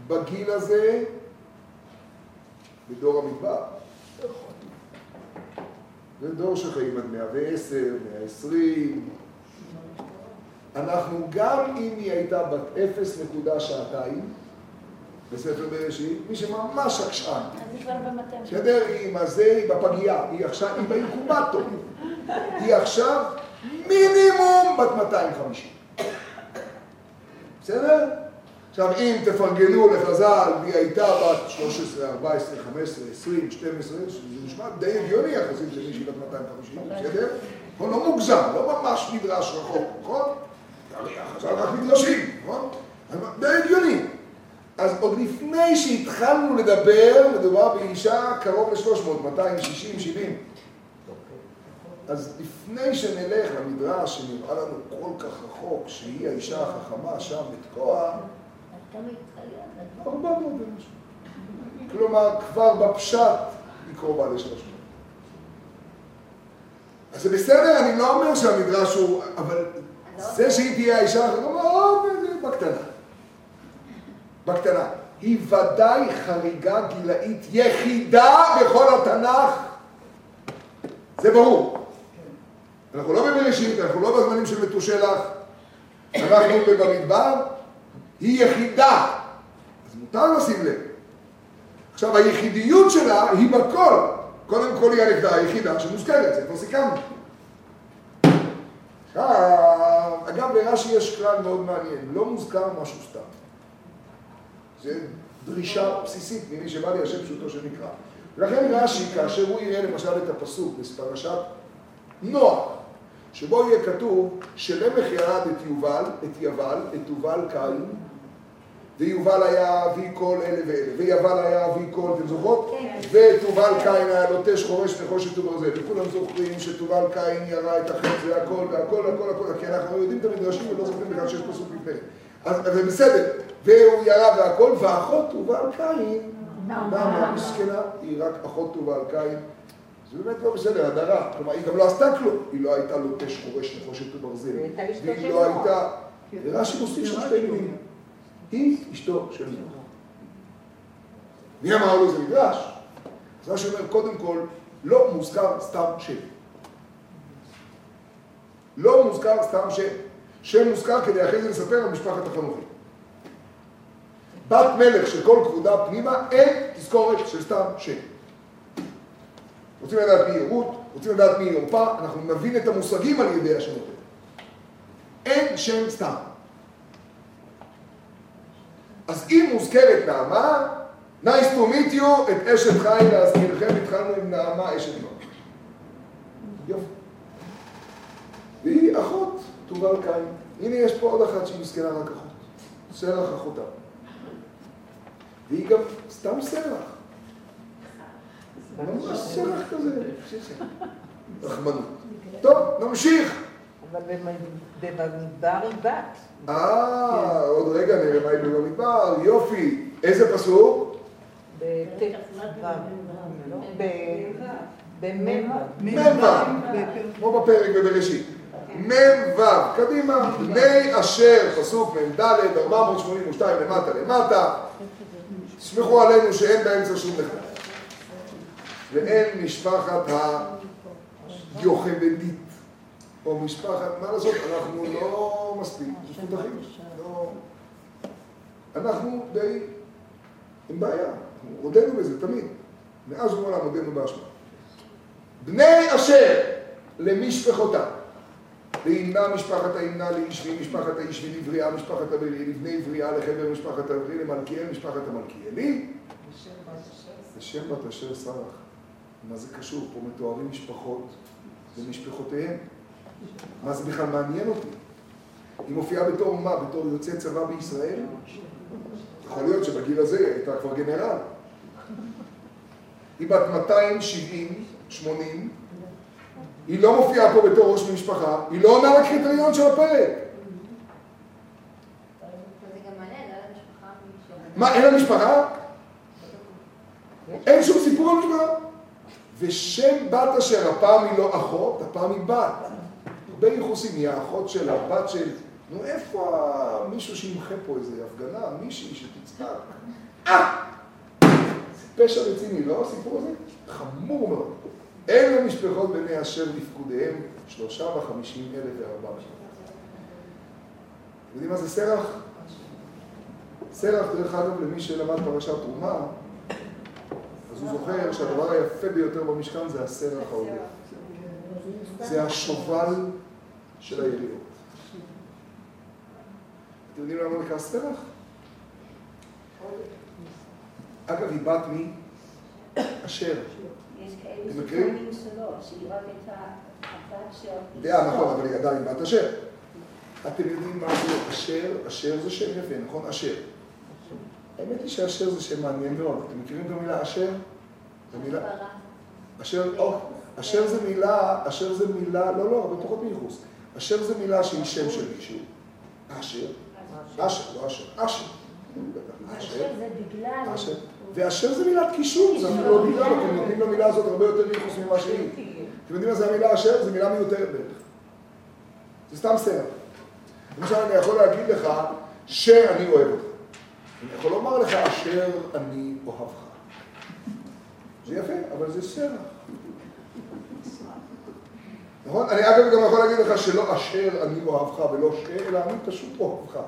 בגיל הזה בדור המדבר. זה דור שחיים עד 110, 120. אנחנו גם אם היא הייתה בת 0 נקודה שעתיים, בספר בראשית, מי שממש עקשן. אז היא כבר במטה. בסדר? היא עם הזה, היא בפגייה, היא עכשיו, היא באינקובטור. היא עכשיו מינימום בת 250. בסדר? עכשיו, אם תפרגנו לחז"ל, והיא הייתה בת 13, 14, 15, 20, 12, זה נשמע די הגיוני יחסית למישהי בת 250, בסדר? נכון? לא מוגזם, לא ממש מדרש רחוק, נכון? חז"ל רק מדרשים, נכון? די הגיוני. אז עוד לפני שהתחלנו לדבר, מדובר באישה קרוב ל-300, 260, 70. אז לפני שנלך למדרש שנראה לנו כל כך רחוק, שהיא האישה החכמה שם בתקוע, 400 ומשהו. כלומר, כבר בפשט היא קרובה לשלוש מאות. אז זה בסדר, אני לא אומר שהמדרש הוא... אבל זה שהיא תהיה האישה החכמה, בקטנה. בקטנה. היא ודאי חריגה גילאית יחידה בכל התנ"ך. זה ברור. אנחנו לא בבראשית, אנחנו לא בזמנים של מתושלח, אנחנו במדבר, היא יחידה. אז מותר לשים לב. עכשיו, היחידיות שלה היא בכל. קודם כל היא הנקודה היחידה שמוזכרת, זה כבר סיכמנו. עכשיו, אגב, לרש"י יש כלל מאוד מעניין, לא מוזכר משהו סתם. זה דרישה בסיסית ממי שבא לי השם פשוטו שנקרא. ולכן רש"י, כאשר הוא יראה למשל את הפסוק בפרשת נוח, שבו יהיה כתוב שלמך ירד את יובל, את יבל, את יובל קין, ויובל היה אבי כל אלה ואלה, ויבל היה אבי כל, אתם זוכרות? כן. ותובל קין היה לוטש חורש נחושת וברזל, וכולם זוכרים שתובל קין ירה את החץ והכל והכל הכל הכל, כי אנחנו יודעים את המדרשים ולא זוכרים בכלל שיש פסוק לפני. אז זה בסדר, והוא ירה והכל, ואחות תובל קין, למה מסכנה? היא רק אחות תובל קין, זה באמת לא בסדר, הדרה. כלומר, היא גם לא עשתה כלום. היא לא הייתה לוטש חורש נחושת וברזל. והיא לא. הייתה... רש"י מוסיף שם שתי מילים. היא אשתו של נוח. מי אמר לו זה מדרש? אז רש"י אומר, קודם כל, לא מוזכר סתם שם. לא מוזכר סתם שם. שם מוזכר כדי אחרי זה לספר על משפחת החנוכים. בת מלך שכל כבודה פנימה, אין תזכורת של סתם שם. רוצים לדעת מי היא רות, רוצים לדעת מי היא עורפה, אנחנו נבין את המושגים על ידי השמות האלה. אין שם סתם. אז אם מוזכרת נעמה, nice to meet you, את אשת חי להזכירכם, התחלנו עם נעמה אשת נוח. יופי. והיא אחות תובל קין. הנה יש פה עוד אחת שהיא מסכנה רק אחות. סרח אחותה. והיא גם סתם סרח. ממש סרח כזה. רחמנות. טוב, נמשיך. אבל במ- במדבר היא בת. אה, עוד רגע נראה מה היא במדבר, יופי. איזה פסוק? לא? במ"ו. מ"ו, כמו בפרק בבראשית. מ"ו, קדימה, בני אשר, פסוק מ"ד, 482 למטה למטה, סמכו עלינו שאין באמצע שום נחלת. ואין משפחת היוכבדית, או משפחת, מה לעשות, אנחנו לא מספיק מפותחים, לא... אנחנו די עם בעיה, הודינו בזה תמיד, מאז ומעולם הודינו באשמה. בני אשר למשפחותם, לימנה משפחת הימנה, לישבי משפחת הישבי, לבריאה משפחת הבריאה, לבני בריאה, לחבר משפחת הבריאה, למלכיאל משפחת המלכיאלי. לשם בת אשר סרח. מה זה קשור? פה מתוארים משפחות ומשפחותיהם. מה זה בכלל מעניין אותי? היא מופיעה בתור מה? בתור יוצא צבא בישראל? יכול להיות שבגיל הזה היא הייתה כבר גנרל. היא בת 270, 80, היא לא מופיעה פה בתור ראש משפחה, היא לא עונה לקריטריון של הפרק. מה, אין לה משפחה? אין שום סיפור על משפחה. ושם בת אשר, הפעם היא לא אחות, הפעם היא בת. הרבה ייחוסים, היא האחות של הבת של... נו, איפה מישהו שימחה פה איזה הפגנה, מישהי שתצעק? אה! זה פשע רציני, לא הסיפור הזה? חמור מאוד. אלה משפחות בני אשר לפקודיהם שלושה וחמישים אלף וארבע מאות. יודעים מה זה סרח? סרח, דרך אגב, למי שלמד פרשת תרומה, אז הוא זוכר שהדבר היפה ביותר במשכן זה הסרח העודף. זה השובל של היריעות. אתם יודעים למה נקרא סרח? אגב, היא בת מי? אשר. יש כאלה אתם מכירים? שטוענים שלא, שהיא רק הבת של... דעה, נכון, אבל היא עדיין בת אשר. אתם יודעים מה זה אשר? אשר זה שם יפה, נכון? אשר. האמת היא שאשר זה שם מעניין מאוד. אתם מכירים את המילה אשר? זו מילה... אשר, אשר זה מילה, אשר זה מילה, לא, לא, הרבה פחות מייחוס. אשר זה מילה שהיא שם של מישהו. אשר. אשר, לא אשר. אשר. אשר. זה בגלל... אשר. ואשר זה מילת קישור, זה אפילו לא בגלל, אתם נותנים למילה הזאת הרבה יותר ייחוס ממה שהיא. אתם יודעים מה זה המילה אשר? זו מילה מיותרת בערך. זה סתם סרט. למשל, אני יכול להגיד לך שאני אוהב אותך. אני יכול לומר לך אשר אני אוהבך. זה יפה, אבל זה סרט. נכון? אני אגב גם יכול להגיד לך שלא אשר אני אוהבך ולא ש... אלא אני פשוט אוהבך.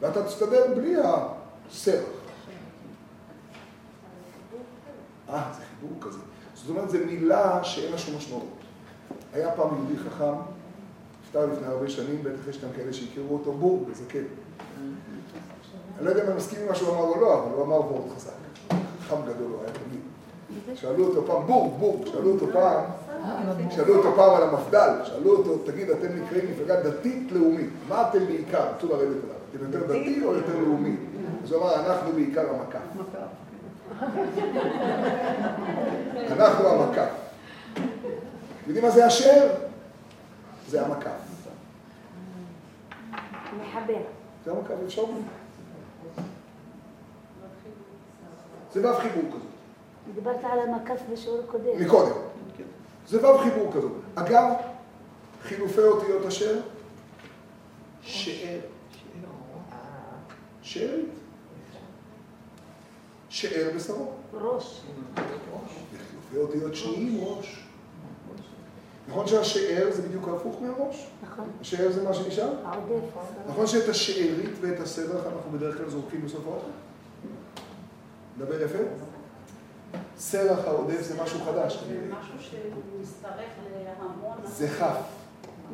ואתה תסתדר בלי הסרח. אה, זה חיבור כזה. זאת אומרת, זו מילה שאין לה שום משמעות. היה פעם יהודי חכם, נפטר לפני הרבה שנים, בטח יש גם כאלה שהכירו אותו, בור בזקן. אני לא יודע אם אני מסכים עם מה שהוא אמר או לא, אבל הוא אמר וורד חזק. חכם גדול הוא היה תמיד. שאלו אותו פעם, בור, בור, שאלו אותו פעם, שאלו אותו פעם על המפד"ל, שאלו אותו, תגיד, אתם נקראים מפלגה דתית-לאומית, מה אתם בעיקר? רצו לרדת אליו, אתם יותר דתי או יותר לאומי? אז הוא אמר, אנחנו בעיקר המקף. אנחנו המקף. אתם יודעים מה זה אשר? זה המקף. מחבר. זה המקף, אפשר בלי. זה ו' חיבור כזה. דיברת על המקף בשיעור הקודם. מקודם. זה ו' חיבור כזאת. אגב, חילופי אותיות השם, שאר. שארית. שאר בשרו. ראש. וחילופי אותיות שניים ראש. נכון שהשאר זה בדיוק הפוך מהראש? נכון. השאר זה מה שנשאר? העודף. נכון שאת השארית ואת הסרח אנחנו בדרך כלל זורקים בסוף האוכל? מדבר יפה? סרח העודף זה משהו חדש. זה משהו שמשתרך להמון... זה כ'.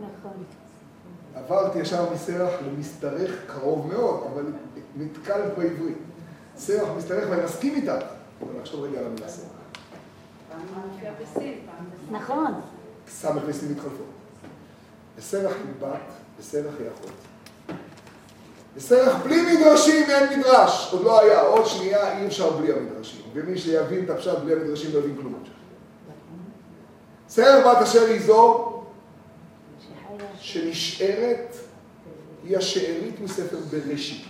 נכון. עברתי ישר מסרח למשתרך קרוב מאוד, אבל נתקל בעברית. סרח משתרך ואני מסכים איתך. אבל נחשוב רגע על המילה סרח. נכון. סמך וסים מתחלפות. בסרח היא בת, בסרח היא אחות. בסרח בלי מדרשים אין מדרש, עוד לא היה, עוד שנייה אי אפשר בלי המדרשים. ומי שיבין את הפשט בלי המדרשים לא יבין כלום. סרח בת אשר היא זו שנשארת, היא השארית מספר בראשית.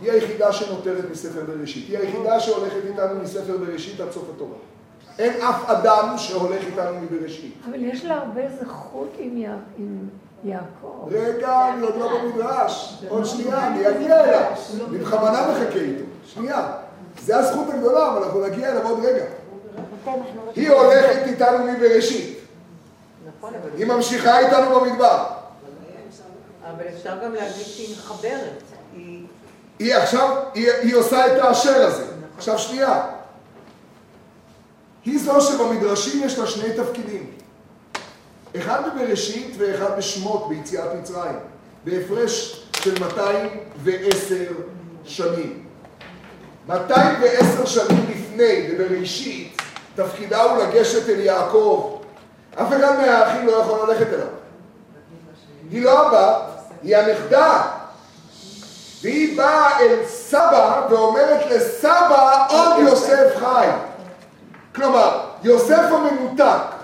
היא היחידה שנותרת מספר בראשית. היא היחידה שהולכת איתנו מספר בראשית עד סוף התורה. אין אף אדם שהולך איתנו מבראשית. אבל יש לה הרבה זכות עם יעקב. רגע, אני עוד לא במדרש. עוד שנייה, אני אגיע אליו. אני בכוונה מחכה איתו. שנייה. זה הזכות הגדולה, אבל אנחנו נגיע אליו עוד רגע. היא הולכת איתנו מבראשית. נכון, היא ממשיכה איתנו במדבר. אבל אפשר גם להגיד שהיא מחברת. היא... עכשיו, היא עושה את האשר הזה. עכשיו שנייה. היא זו שבמדרשים יש לה שני תפקידים. אחד בבראשית ואחד בשמות ביציאת מצרים. בהפרש של 210 שנים. 210 שנים לפני, בבראשית, תפקידה הוא לגשת אל יעקב. אף אחד מהאחים לא יכול ללכת אליו. היא לא הבת, היא הנכדה. והיא באה אל סבא ואומרת לסבא, עוד יוסף חי. כלומר, יוסף המנותק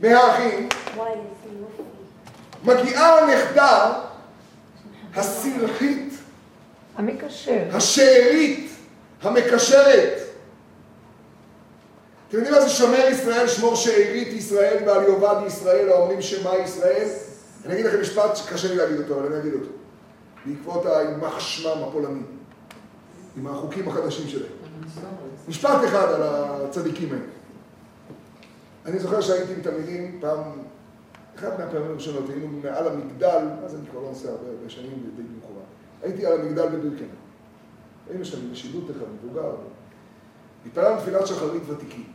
מהאחים. מגיעה הנכדה המקשר. השארית, המקשרת. אתם יודעים מה זה שומר ישראל, שמור שארית ישראל ועל יאבד ישראל, האומרים שמע ישראל? אני אגיד לכם משפט שקשה לי להגיד אותו, אבל אני אגיד אותו. בעקבות היימח שמם הפולני, עם החוקים החדשים שלהם. משפט אחד על הצדיקים האלה. אני זוכר שהייתי עם תלמידים פעם, אחת מהפעמים הראשונות, היינו מעל המגדל, אז אני כבר לא נוסע הרבה הרבה שנים די במכוון. הייתי על המגדל בבירקנר. היינו שם בשידות אחד מבוגר. התפללנו תפילת שחרית ותיקים,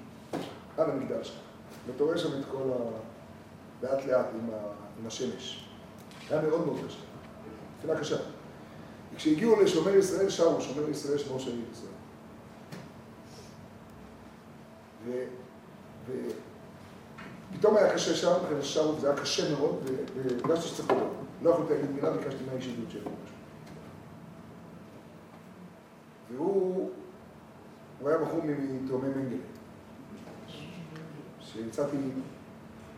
על המגדל שם. ואתה רואה שם את כל ה... לאט לאט עם, ה... עם השמש. היה מאוד מאוד קשה. תפילה קשה. וכשהגיעו לשומר ישראל, שרו, שומר ישראל, שמור של ישראל. ו... ופתאום היה קשה שם, אחרי ששרו, וזה היה קשה מאוד, והרגשתי שצריך לדבר. לא יכולתי להגיד מילה, ביקשתי מהאיש עדות שלו. והוא, הוא היה בחור מתאומי מנגלה, שהצעתי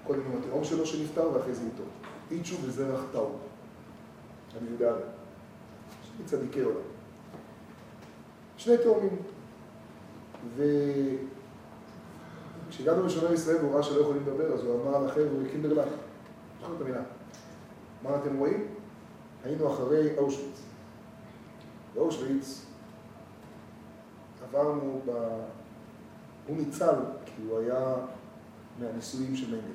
קודם עם התאום שלו שנפטר, ואחרי זה איתו. איצ'ו וזרח טאו. אני יודע עליהם. שני צדיקי עולם. שני תאומים. וכשהגענו לשומר ישראל והוא ראה שלא יכולים לדבר, אז הוא אמר לחבר'ה, קינדרלך, זוכר את המילה. מה אתם רואים? היינו אחרי אושוויץ. באושוויץ עברנו ב... הוא ניצל כי הוא היה מהניסויים של מנגל.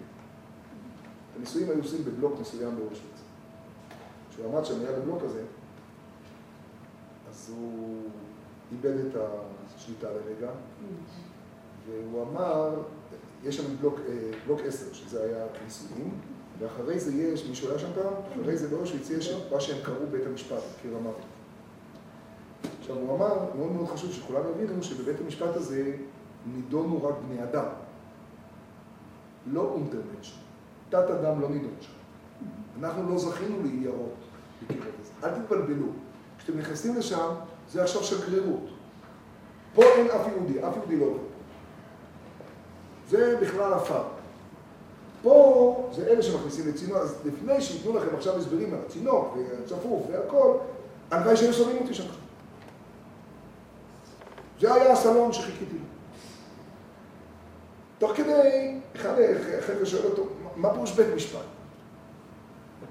הניסויים היו עושים בבלוק מסוים באושוויץ. כשהוא עמד שם ליד הבלוק הזה, אז הוא איבד את השליטה לרגע, והוא אמר, יש שם בלוק, אה, בלוק 10, שזה היה ניסויים, ואחרי זה יש, מישהו היה שם פעם? אחרי זה באושוויץ יש את מה שהם קראו בית המשפט, קיר המוות. עכשיו הוא אמר, מאוד מאוד חשוב שכולם יבינו שבבית המשפט הזה נידונו רק בני אדם, לא אונטרנץ', תת אדם לא נידון שם. אנחנו לא זכינו להיראות בקרב הזה. אל תתבלבלו. כשאתם נכנסים לשם, זה עכשיו שגרירות. פה אין אף יהודי, אף יהודי לא עובד. זה בכלל עפר. פה זה אלה שמכניסים לצינוק, אז לפני שייתנו לכם עכשיו הסברים על הצינוק והצפוף והכל, הלוואי שהם שומעים אותי שם. זה היה הסלון שחיכיתי לו. תוך כדי, אחד החבר'ה שואל אותו, מה פירוש בית משפט?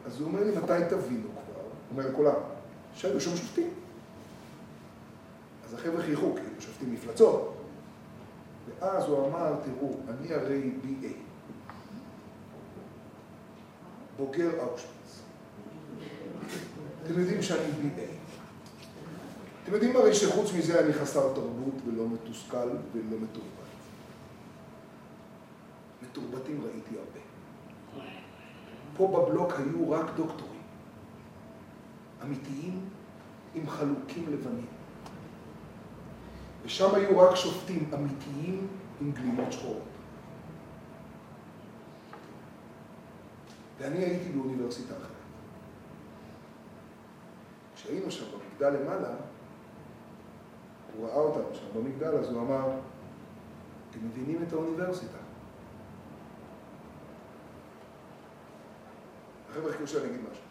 אז הוא אומר לי, מתי תבינו כבר? הוא אומר לכולם, שהיו שום שופטים. אז החבר'ה חייכו, כאילו שופטים מפלצות. ואז הוא אמר, תראו, אני הרי BA, בוגר אושוויץ. אתם יודעים שאני BA. אתם יודעים הרי שחוץ מזה אני חסר תרבות ולא מתוסכל ולא מתורבת. מתורבתים ראיתי הרבה. פה בבלוק היו רק דוקטורים, אמיתיים עם חלוקים לבנים. ושם היו רק שופטים אמיתיים עם גלימות שחורות. ואני הייתי באוניברסיטה אחרת. כשהיינו שם במגדל למעלה, הוא ראה אותנו שם במגדל, אז הוא אמר, אתם מבינים את האוניברסיטה. החבר'ה חיכו שאני אגיד משהו.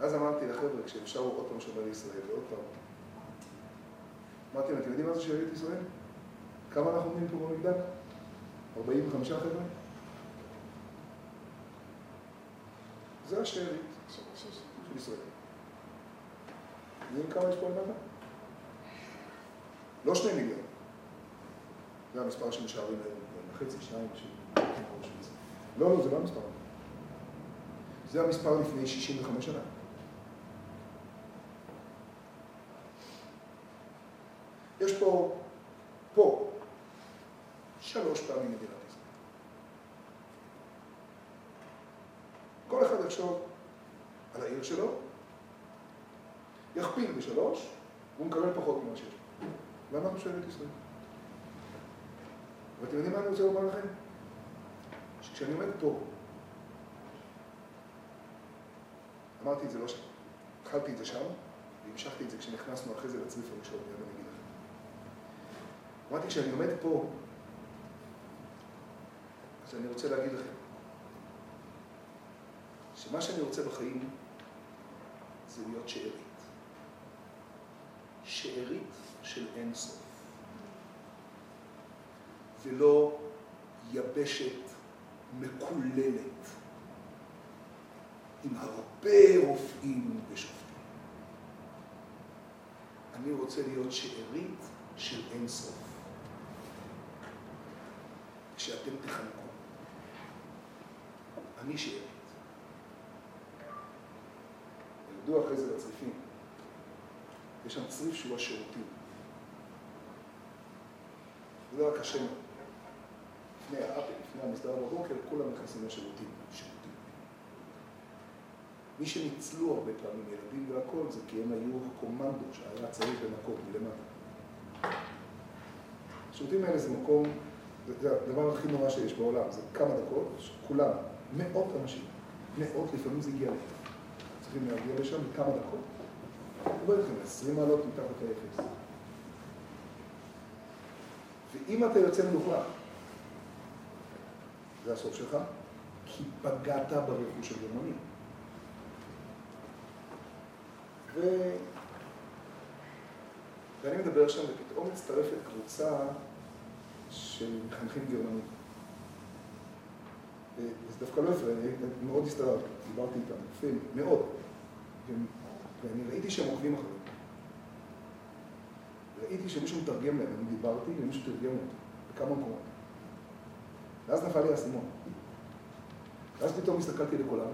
אז אמרתי לחבר'ה, כשהם שרו עוד פעם שומר ישראל, ועוד פעם, אמרתי להם, אתם יודעים מה זה שארית ישראל? כמה אנחנו עומדים פה במגדל? 45 חבר'ה? זה השארית של ישראל. יודעים כמה יש פה למטה? לא שני מיליון. זה המספר שמשערים היום, וחצי, שניים, לא, לא, זה לא המספר. זה המספר לפני 65 שנה. יש פה, פה, שלוש פעמים מדינת ישראל. כל אחד יחשוב על העיר שלו, יכפיל בשלוש, והוא מקבל פחות ממה שיש. ואנחנו שואלים את ישראל. ואתם יודעים מה אני רוצה לומר לכם? שכשאני עומד פה, אמרתי את זה לא שם, התחלתי את זה שם, והמשכתי את זה כשנכנסנו אחרי זה לצריף הראשון, אגיד לכם. אמרתי, כשאני עומד פה, אז אני רוצה להגיד לכם, שמה שאני רוצה בחיים זה להיות שארית. שארית של אין סוף. ולא יבשת מקוללת עם הרבה רופאים ושופטים. אני רוצה להיות שארית של אין סוף. כשאתם תחנקו, אני שארית. ירדו אחרי זה לצריפים. יש שם צריף שהוא השירותים. זה רק השם. לפני האפל, לפני המסדר בבוקר, כולם נכנסים לשירותים. שירותים. מי שניצלו הרבה פעמים, ילדים והכל, זה כי הם היו הקומנדו שהיה צריך לנקות מלמטה. השירותים האלה זה מקום, זה הדבר הכי נורא שיש בעולם, זה כמה דקות, כולם, מאות אנשים, מאות, לפעמים זה הגיע לאפס. צריכים להגיע לשם בכמה דקות. אומר לכם, 20 מעלות מתחת לאפס. ואם אתה יוצא מנוחה, זה הסוף שלך, כי פגעת ברכוש של גרמנים. ו... ואני מדבר שם, ופתאום מצטרפת קבוצה של מחנכים גרמנים. וזה דווקא לא הפריע, אני מאוד הסתדרתי, דיברתי איתם, יפה, מאוד. ואני ראיתי שהם עוקבים אחריהם. ראיתי שמישהו מתרגם להם, אני דיברתי ומישהו תרגם אותי, בכמה מקומות. ואז נפל לי האסימון. ואז פתאום הסתכלתי לכולם,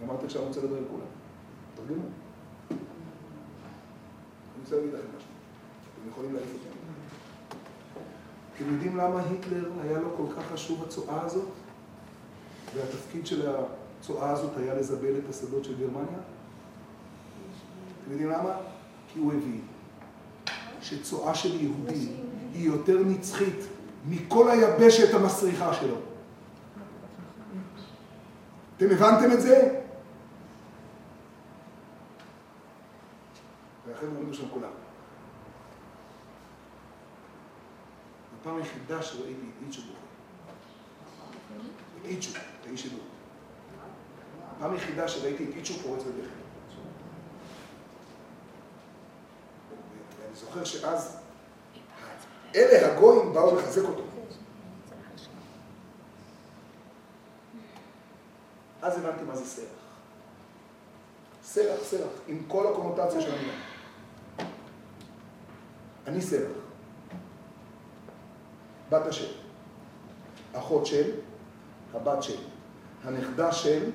ואמרתי עכשיו אני רוצה לדבר על כולם. תרגמו. אני רוצה להגיד לכם משהו. אתם יכולים להעיף אותי. אתם יודעים למה היטלר היה לו כל כך חשוב הצואה הזאת? והתפקיד של הצואה הזאת היה לזבל את השדות של גרמניה? אתם יודעים למה? כי הוא הבין שצואה של יהודי היא יותר נצחית מכל היבשת המסריחה שלו. אתם הבנתם את זה? ואחרי עומדו שם כולם. הפעם היחידה שראיתי את איצ'ו בוכה. את איצ'ו, את האיש שלו. הפעם היחידה שראיתי את איצ'ו פורץ בבכי. ואני זוכר שאז אלה הגויים באו לחזק אותו. אז הבנתי מה זה סרח. סרח, סרח, עם כל הקומוטציה של המילה. אני סרח. בת השם. אחות של, הבת של, הנכדה של,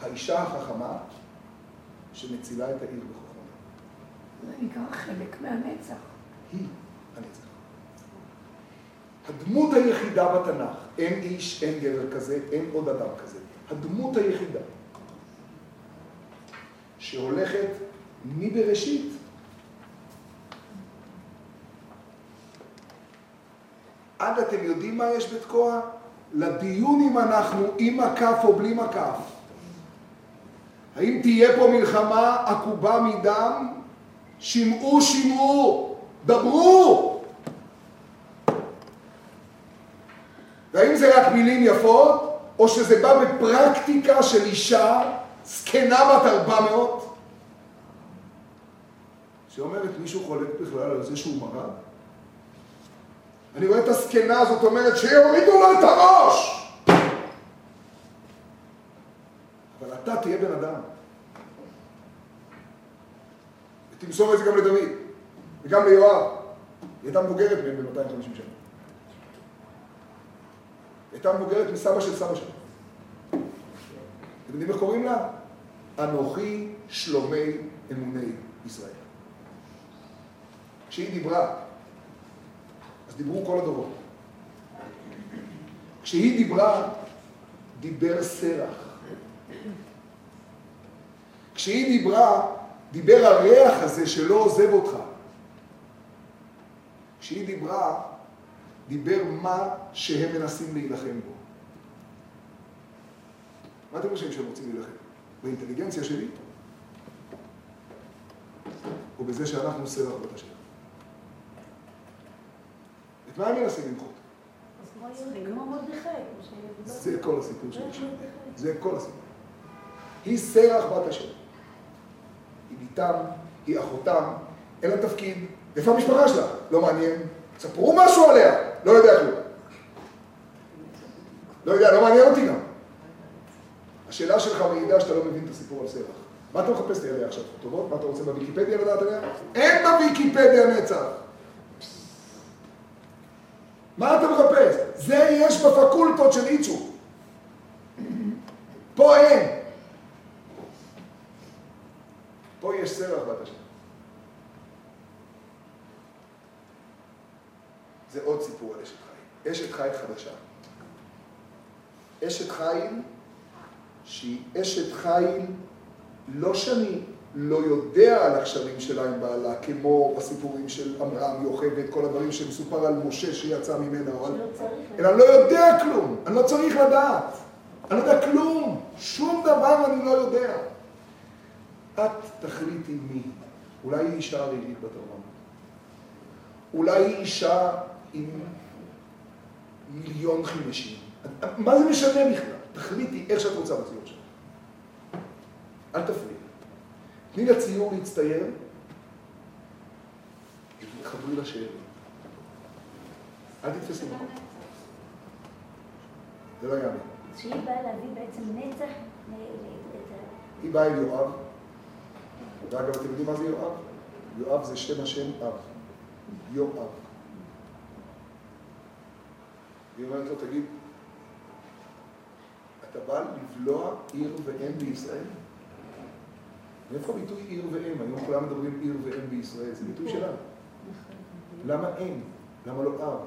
האישה החכמה שמצילה את העיר בחוכמה. זה נקרא חלק מהנצח. היא הנצח. הדמות היחידה בתנ"ך, אין איש, אין גבר כזה, אין עוד אדם כזה. הדמות היחידה שהולכת מבראשית עד אתם יודעים מה יש בתקוע? לדיון אם אנחנו עם מקף או בלי מקף. האם תהיה פה מלחמה עקובה מדם? שמעו, שמעו, דברו! והאם זה רק מילים יפות, או שזה בא בפרקטיקה של אישה זקנה בת ארבע מאות, שאומרת, מישהו חולק בכלל על זה שהוא מרד? אני רואה את הזקנה הזאת אומרת, שיורידו לו את הראש! אבל אתה תהיה בן אדם. ותמסור את זה גם לדוד, וגם ליואב. היא הייתה מבוגרת מהם ב-250 שנה. הייתה מבוגרת מסבא של סבא שלה. אתם יודעים איך קוראים לה? אנוכי שלומי אמוני ישראל. כשהיא דיברה, דיברו כל הדורות. כשהיא דיברה, דיבר סרח. כשהיא דיברה, דיבר הריח הזה שלא עוזב אותך. כשהיא דיברה, דיבר מה שהם מנסים להילחם בו. מה אתם חושבים שהם רוצים להילחם? באינטליגנציה שלי? או בזה שאנחנו סרח בת השם? את מה הם מנסים למחות? מרדכי. זה כל הסיפור של אישה. זה כל הסיפור. היא סרח בת השם. היא ביתם, היא אחותם, אין לה תפקיד. איפה המשפחה שלה? לא מעניין. ספרו משהו עליה. לא יודע כלום. לא יודע, לא מעניין אותי גם. השאלה שלך מעידה שאתה לא מבין את הסיפור על סרח. מה אתה מחפש לי עליה עכשיו? טובות? מה אתה רוצה בוויקיפדיה לדעת עליה? אין בוויקיפדיה נצח. מה אתה מחפש? זה יש בפקולטות של איצ'ו. פה אין. פה יש סרח בת השם. זה עוד סיפור על אשת חיל. אשת חיל חדשה. אשת חיל שהיא אשת חיל לא שאני לא יודע על הקשרים שלה עם בעלה, כמו בסיפורים של עמרם, יוכבד, כל הדברים שמסופר על משה שיצא ממנה, או על... אלא אני לא יודע כלום, אני לא צריך לדעת. אני לא יודע כלום, שום דבר אני לא יודע. את תחליטי מי. אולי היא אישה ערילית בת ארבע אולי היא אישה עם מיליון חימשים. מה זה משנה בכלל? תחליטי איך שאת רוצה בציור שלך. אל תפריעי. תני לציור להצטייר, ותתחברי לשאלה. אל תתפסי מקום. זה לא יאמן. שהיא באה להביא בעצם נצח היא באה אל יואב, ואגב, אתם יודעים מה זה יואב? יואב זה שם השם אב. יואב. היא אומרת לו, תגיד, אתה בא לבלוע עיר ואם בישראל? מאיפה הביטוי עיר ואם? היום כולם מדברים עיר ואם בישראל, זה ביטוי שלה. למה אין? למה לא אב?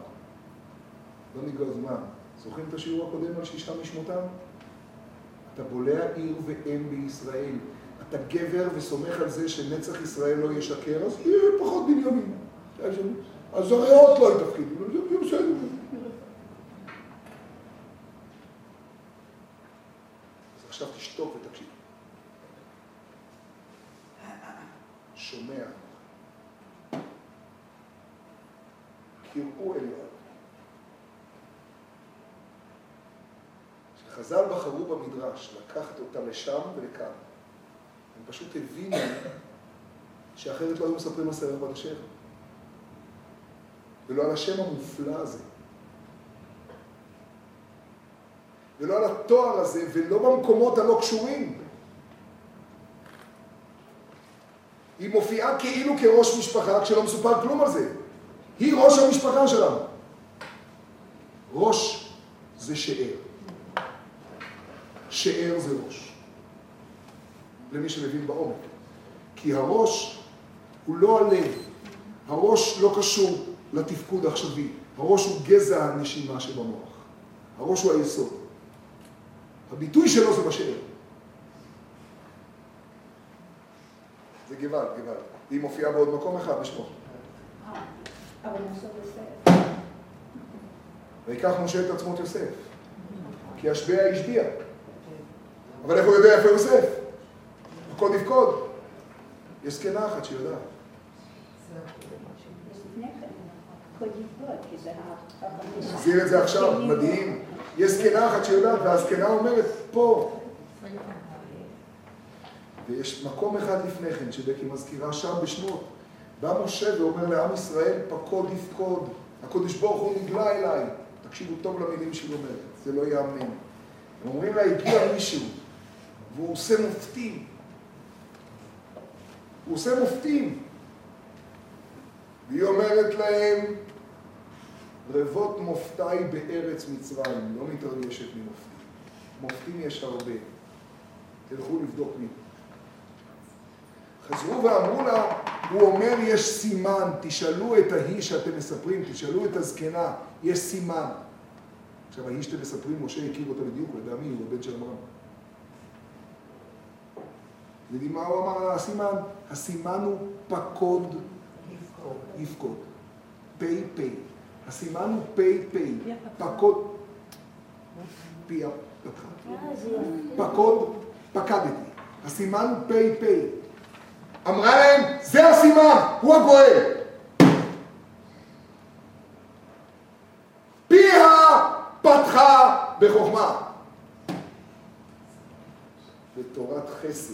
לא ניגע זמן. זוכרים את השיעור הקודם על שישה משמותם? אתה בולע עיר ואם בישראל. אתה גבר וסומך על זה שנצח ישראל לא ישקר, אז יהיה פחות בנימין. אז הריאות לא יתפקידו, זה בסדר. אז עכשיו תשתוק ותקשיב. שומע. קראו אל יואב. כשחז"ל בחרו במדרש לקחת אותה לשם ולכאן. הם פשוט הבינו שאחרת לא היו מספרים על סרט בת השם. ולא על השם המופלא הזה. ולא על התואר הזה, ולא במקומות הלא קשורים. היא מופיעה כאילו כראש משפחה כשלא מסופר כלום על זה. היא ראש המשפחה שלנו. ראש זה שאר. שאר זה ראש. למי שמבין בעומק. כי הראש הוא לא הלב. הראש לא קשור לתפקוד העכשווי. הראש הוא גזע הנשימה שבמוח. הראש הוא היסוד. הביטוי שלו זה בשאר. זה גוואלד, גוואלד. היא מופיעה בעוד מקום אחד בשמו. ויקח משה את עצמות יוסף. כי השביע השביע. אבל איך הוא יודע איפה יוסף? פקוד יפקוד. יש זקנה אחת שיודעת. לפני כן. נחזיר את זה עכשיו, מדהים. יש זקנה אחת שיודעת, והזקנה אומרת, פה. ויש מקום אחד לפני כן, שבקי מזכירה שם בשמות. בא משה ואומר לעם ישראל, פקוד יפקוד. הקדוש ברוך הוא נגלה אליי. תקשיבו טוב למילים שהיא אומרת, זה לא ייאמן. הם אומרים לה, הגיע מישהו, והוא עושה מופתים. הוא עושה מופתים. והיא אומרת להם, רבות מופתיי בארץ מצרים, לא מתרגשת ממופתים. מופתים יש הרבה. תלכו לבדוק מי. חזרו ואמרו לה, הוא אומר יש סימן, תשאלו את ההיא שאתם מספרים, תשאלו את הזקנה, יש סימן. עכשיו, ההיא שאתם מספרים, משה הכיר אותה בדיוק, הוא ידע מי, הוא הבן של אמרם. יודעים מה הוא אמר על הסימן? הסימן הוא פקוד יפקוד. פי פי. הסימן הוא פי פי. פקוד. פי פתחה. פקוד, פקדתי. הסימן הוא פי פי. אמרה להם, זה הסימן, הוא הגואל. פיה פתחה בחוכמה. בתורת חסד.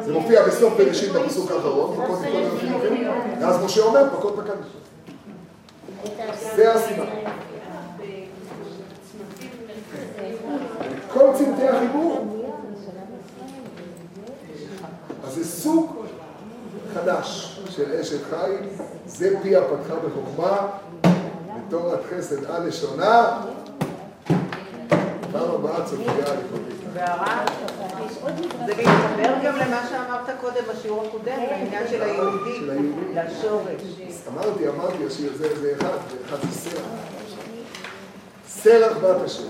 זה מופיע בסוף בראשית בפסוק האחרון, ואז משה אומר, פקוד פקד. זה הסימן. כל צמתי החיבור. אז זה סוג חדש של אשת חי, זה פיה פתחה בחוכמה, בתורת חסד על לשונה. פעם הבאה צופייה לפעמים. זה מתחבר גם למה שאמרת קודם בשיעור הקודם, לעניין של היהודי. לשורש. אמרתי, אמרתי, השיר זה זה אחד, ואחד זה סרח. סרח בת השם.